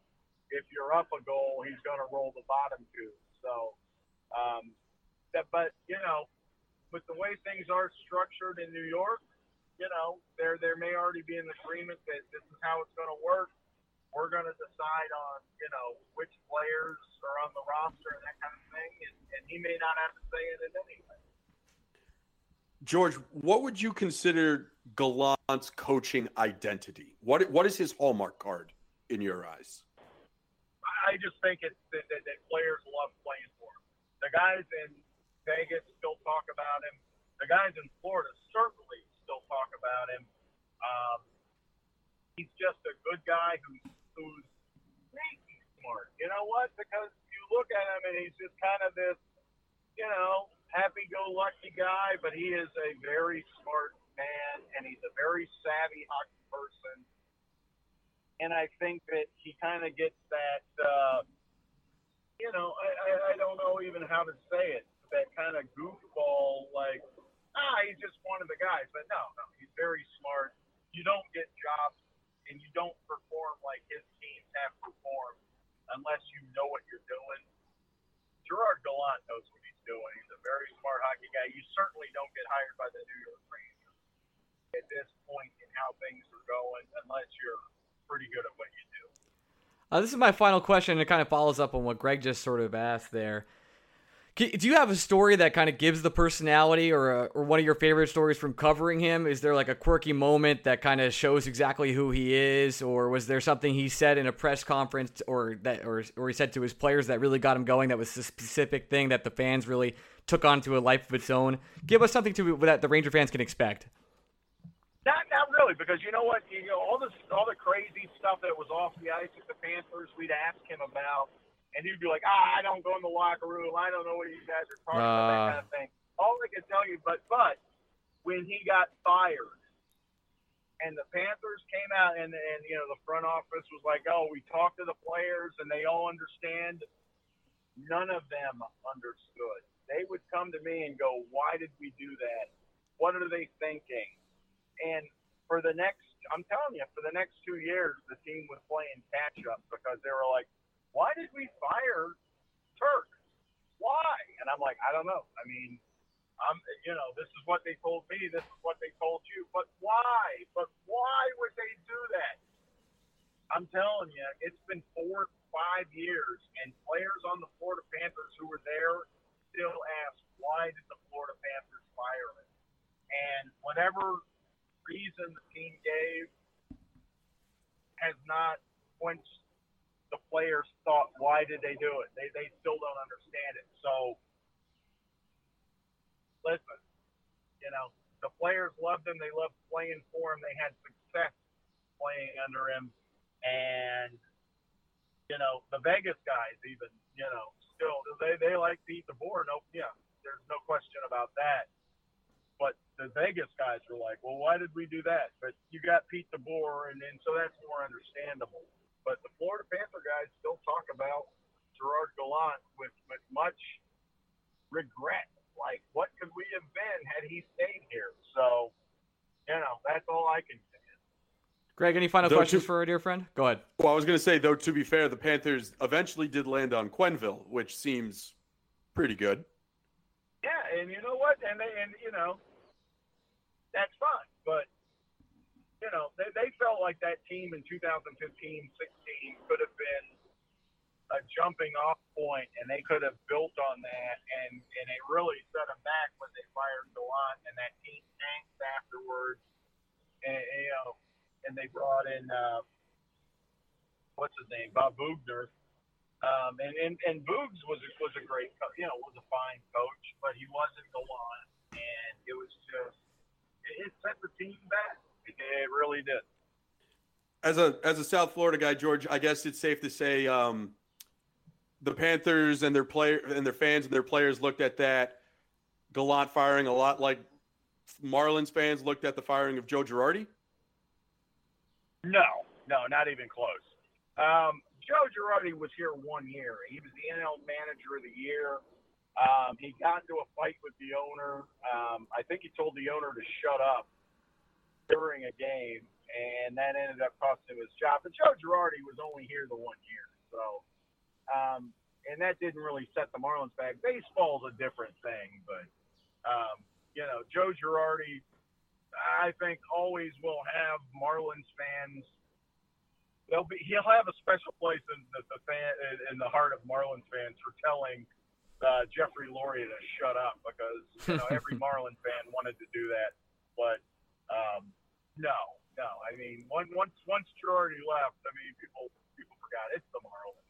S4: If you're up a goal, he's going to roll the bottom two. So, um, that, but you know, with the way things are structured in New York, you know, there there may already be an agreement that this is how it's going to work. We're going to decide on, you know, which players are on the roster and that kind of thing, and, and he may not have to say it in anyway.
S3: George, what would you consider Gallant's coaching identity? What what is his hallmark card in your eyes?
S4: I just think it's that, that, that players love playing for him. The guys in Vegas still talk about him. The guys in Florida certainly still talk about him. Um, he's just a good guy who's who's sneaky smart. You know what? Because you look at him and he's just kind of this, you know, happy-go-lucky guy, but he is a very smart man and he's a very savvy hockey person. And I think that he kind of gets that, uh, you know, I, I, I don't know even how to say it, that kind of goofball, like, ah, he's just one of the guys. But no, no, he's very smart. You don't get jobs and you don't perform like his teams have performed unless you know what you're doing. Gerard Gallant knows what he's doing. He's a very smart hockey guy. You certainly don't get hired by the New York Rangers at this point in how things are going unless you're pretty good at what you do.
S1: Uh, this is my final question. It kind of follows up on what Greg just sort of asked there Do you have a story that kind of gives the personality, or a, or one of your favorite stories from covering him? Is there like a quirky moment that kind of shows exactly who he is, or was there something he said in a press conference, or that, or or he said to his players that really got him going? That was a specific thing that the fans really took onto a life of its own. Give us something to that the Ranger fans can expect.
S4: Not not really, because you know what, you know all this all the crazy stuff that was off the ice with the Panthers, we'd ask him about and he'd be like, ah, I don't go in the locker room. I don't know what you guys are talking uh, about, that uh. kind of thing. All I can tell you, but but when he got fired, and the Panthers came out, and and you know the front office was like, oh, we talked to the players, and they all understand. None of them understood. They would come to me and go, why did we do that? What are they thinking? And for the next, I'm telling you, for the next two years, the team was playing catch up because they were like, why did we fire Turk? Why? And I'm like, I don't know. I mean, I'm, you know, this is what they told me. This is what they told you. But why? But why would they do that? I'm telling you, it's been four, five years, and players on the Florida Panthers who were there still ask, why did the Florida Panthers fire him? And whatever reason the team gave has not quenched the players thought, why did they do it? They, they still don't understand it. So, listen, you know, the players loved him. They loved playing for him. They had success playing under him. And, you know, the Vegas guys, even, you know, still, they, they like Pete DeBoer. No, yeah, there's no question about that. But the Vegas guys were like, well, why did we do that? But you got Pete DeBoer, and, and so that's more understandable. But the Florida Panther guys still talk about Gerard Gallant with, with much regret. Like, what could we have been had he stayed here? So, you know, that's all I can say.
S1: Greg, any final though questions to, for our dear friend? Go ahead.
S3: Well, I was going to say, though, to be fair, the Panthers eventually did land on Quenneville, which seems pretty good.
S4: Yeah, and you know what? And they, and you know, that's fine. But you know, they, they felt like that team in 2015 16 could have been a jumping off point and they could have built on that. And, and it really set them back when they fired Gallant and that team tanked afterwards. And, you know, and they brought in, uh, what's his name, Bob Boughner. Um, and, and, and Boogs was was a great, co- you know, was a fine coach, but he wasn't Gallant. And it was just, it, it set the team back. It really did.
S3: As a as a South Florida guy, George, I guess it's safe to say um, the Panthers and their player and their fans and their players looked at that Gallant firing a lot like Marlins fans looked at the firing of Joe Girardi.
S4: No, no, not even close. Um, Joe Girardi was here one year. He was the NL Manager of the Year. Um, he got into a fight with the owner. Um, I think he told the owner to shut up during a game, and that ended up costing him his job. But Joe Girardi was only here the one year, so um, and that didn't really set the Marlins back. Baseball's a different thing, but um, you know, Joe Girardi, I think always will have Marlins fans. They'll be he'll have a special place in the, the fan in the heart of Marlins fans for telling uh, Jeffrey Loria to shut up because you know every Marlins fan wanted to do that, but um, no, no. I mean, once once once Girardi left, I mean, people people forgot it's the Marlins.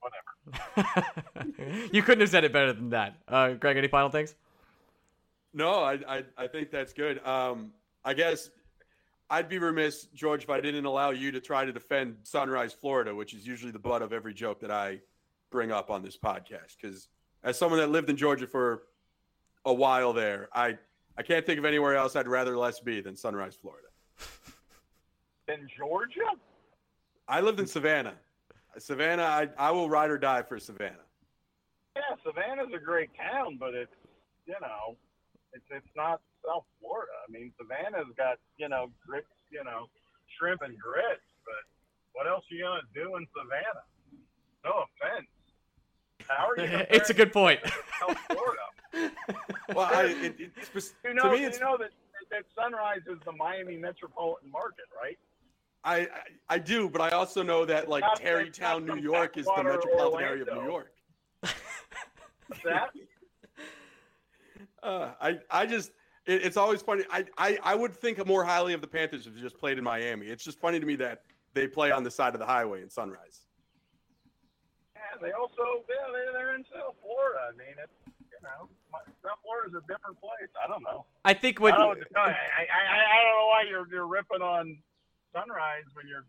S1: Whatever. you couldn't have said it better than that. Uh, Greg, any final things?
S3: No, I, I, I think that's good. Um, I guess I'd be remiss, George, if I didn't allow you to try to defend Sunrise, Florida, which is usually the butt of every joke that I bring up on this podcast. Because as someone that lived in Georgia for a while there, I I can't think of anywhere else I'd rather less be than Sunrise, Florida.
S4: In Georgia?
S3: I lived in Savannah. Savannah, I, I will ride or die for Savannah.
S4: Yeah, Savannah's a great town, but it's you know, it's it's not South Florida. I mean, Savannah's got you know grits, you know, shrimp and grits, but what else are you gonna do in Savannah? No offense. How are you?
S1: it's a good point.
S4: South Florida.
S3: well, I, it, it,
S4: you know, to me, you know that, that Sunrise is the Miami metropolitan market, right?
S3: I, I, I do, but I also know that like not, Tarrytown, New York, is the metropolitan area of New York.
S4: That?
S3: Uh, I I just it, it's always funny. I, I I would think more highly of the Panthers if they just played in Miami. It's just funny to me that they play on the side of the highway in Sunrise.
S4: Yeah, they also yeah they're in South Florida. I mean, it's you know South Florida's a different place. I don't know.
S1: I think what
S4: I don't know, I, I, I, I don't know why you're you're ripping on Sunrise when you're.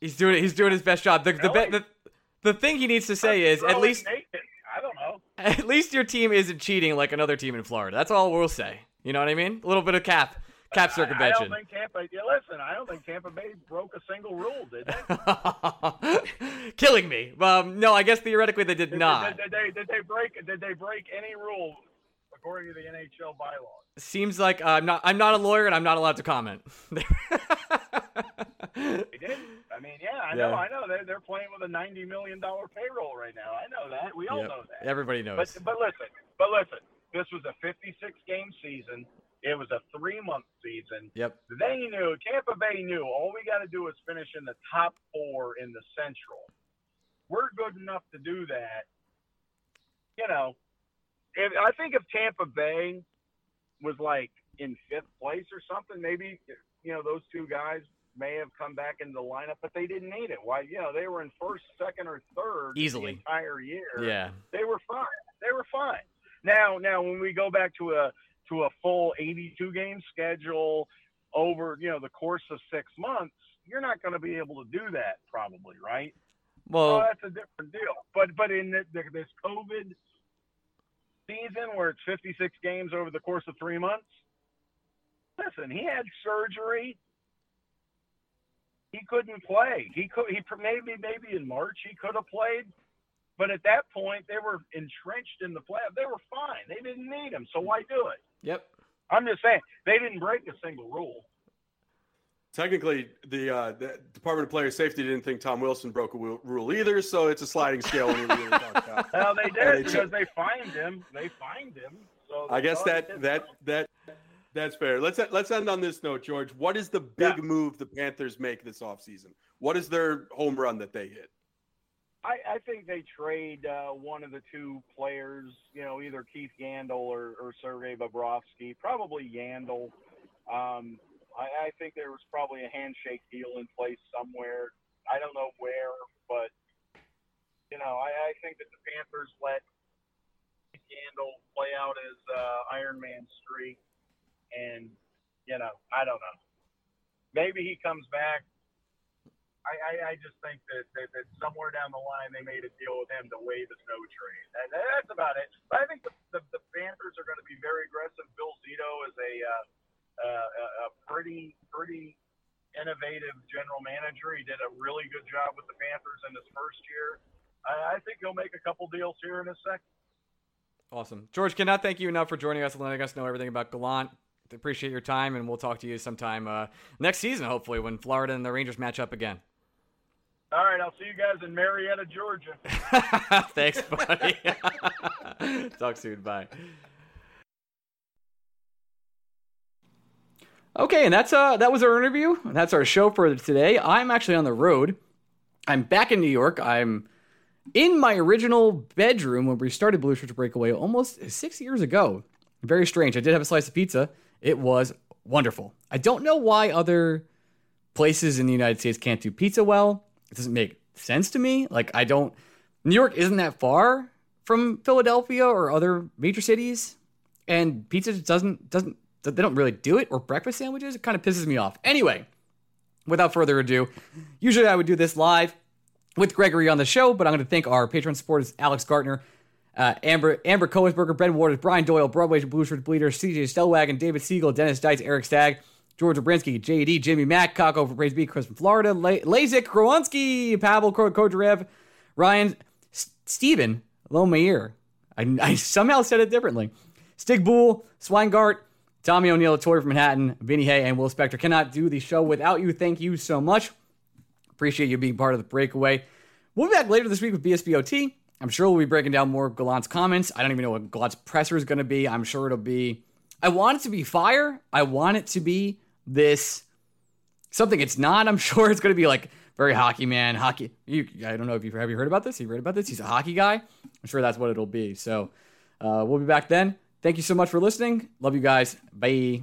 S1: He's doing. He's doing his best job. The really? the, the, the thing he needs to say is at least
S4: naked. I don't know.
S1: At least your team isn't cheating like another team in Florida. That's all we'll say. You know what I mean? A little bit of cap cap circumvention.
S4: I, don't think Tampa. Yeah, listen, I don't think Tampa Bay broke a single rule, did
S1: they? Killing me. Um, no, I guess theoretically they did,
S4: did
S1: not.
S4: Did, did, they, did they break? Did they break any rule according to the NHL bylaws?
S1: Seems like uh, I'm not. I'm not a lawyer, and I'm not allowed to comment.
S4: they did. I mean, yeah, I yeah. know. I know. They're, they're playing with a ninety million dollar payroll right now. I know that. We all yep. know that.
S1: Everybody knows.
S4: But, but listen. But listen. This was a 56 game season. It was a three month season.
S1: Yep.
S4: They knew, Tampa Bay knew, all we got to do is finish in the top four in the Central. We're good enough to do that. You know, if, I think if Tampa Bay was like in fifth place or something, maybe, you know, those two guys may have come back into the lineup, but they didn't need it. Why? You know, they were in first, second, or third
S1: easily
S4: the entire year.
S1: Yeah,
S4: they were fine. They were fine. Now, now when we go back to a to a full 82 game schedule over you know the course of six months, you're not going to be able to do that probably, right?
S1: Well,
S4: so that's a different deal. But but in the, the, this COVID season where it's 56 games over the course of three months, listen, he had surgery. He couldn't play. He could. He maybe maybe in March he could have played. But at that point, they were entrenched in the playoff. They were fine. They didn't need him, so why do it?
S1: Yep.
S4: I'm just saying they didn't break a single rule.
S3: Technically, the, uh, the Department of Player Safety didn't think Tom Wilson broke a rule either, so it's a sliding scale when you really talk about.
S4: Well, they did they because they fined him. They fined him. So
S3: I guess that that that that's fair. Let's let's end on this note, George. What is the big yeah. move the Panthers make this offseason? What is their home run that they hit?
S4: I, I think they trade uh, one of the two players, you know, either Keith Yandle or, or Sergei Bobrovsky, probably Yandle. Um, I, I think there was probably a handshake deal in place somewhere. I don't know where, but, you know, I, I think that the Panthers let Keith Yandle play out his uh, Iron Man streak. And, you know, I don't know. Maybe he comes back I, I, I just think that, that, that somewhere down the line they made a deal with him to waive his no trade. And that's about it. But I think the, the, the Panthers are going to be very aggressive. Bill Zito is a, uh, uh, a pretty pretty innovative general manager. He did a really good job with the Panthers in his first year. I, I think he'll make a couple deals here in a second.
S1: Awesome. George, cannot thank you enough for joining us and letting us know everything about Gallant. Appreciate your time, and we'll talk to you sometime uh, next season, hopefully, when Florida and the Rangers match up again.
S4: All right, I'll see you guys in Marietta, Georgia.
S1: Thanks, buddy. Talk soon. Bye. Okay, and that's uh that was our interview. That's our show for today. I'm actually on the road. I'm back in New York. I'm in my original bedroom when we started Blue Shirts Breakaway almost six years ago. Very strange. I did have a slice of pizza. It was wonderful. I don't know why other places in the United States can't do pizza well. It doesn't make sense to me. Like I don't New York isn't that far from Philadelphia or other major cities, and pizza doesn't doesn't they don't really do it or breakfast sandwiches. It kind of pisses me off. Anyway, without further ado, usually I would do this live with Gregory on the show, but I'm going to thank our patron supporters Alex Gartner, uh, Amber Amber Coesberger, Ben Waters, Brian Doyle, Broadway Blue Shirt Bleeder, CJ Stellwagen, David Siegel, Dennis Dice, Eric Stagg. George Obrinsky, JD, Jimmy Mack, Kako for Praise Be, Chris from Florida, La- Lazik, Pavel Kodrev, Ryan, S- Steven, Lomair. I, I somehow said it differently. Stig Bull, Swingart, Tommy O'Neill, Tori from Manhattan, Vinny Hay, and Will Spector. Cannot do the show without you. Thank you so much. Appreciate you being part of the breakaway. We'll be back later this week with BSBOT. I'm sure we'll be breaking down more of Gallant's comments. I don't even know what Gallant's presser is going to be. I'm sure it'll be. I want it to be fire. I want it to be this something it's not. I'm sure it's going to be like very hockey man, hockey. You, I don't know if you have you heard about this. You read about this? He's a hockey guy. I'm sure that's what it'll be. So uh, we'll be back then. Thank you so much for listening. Love you guys. Bye.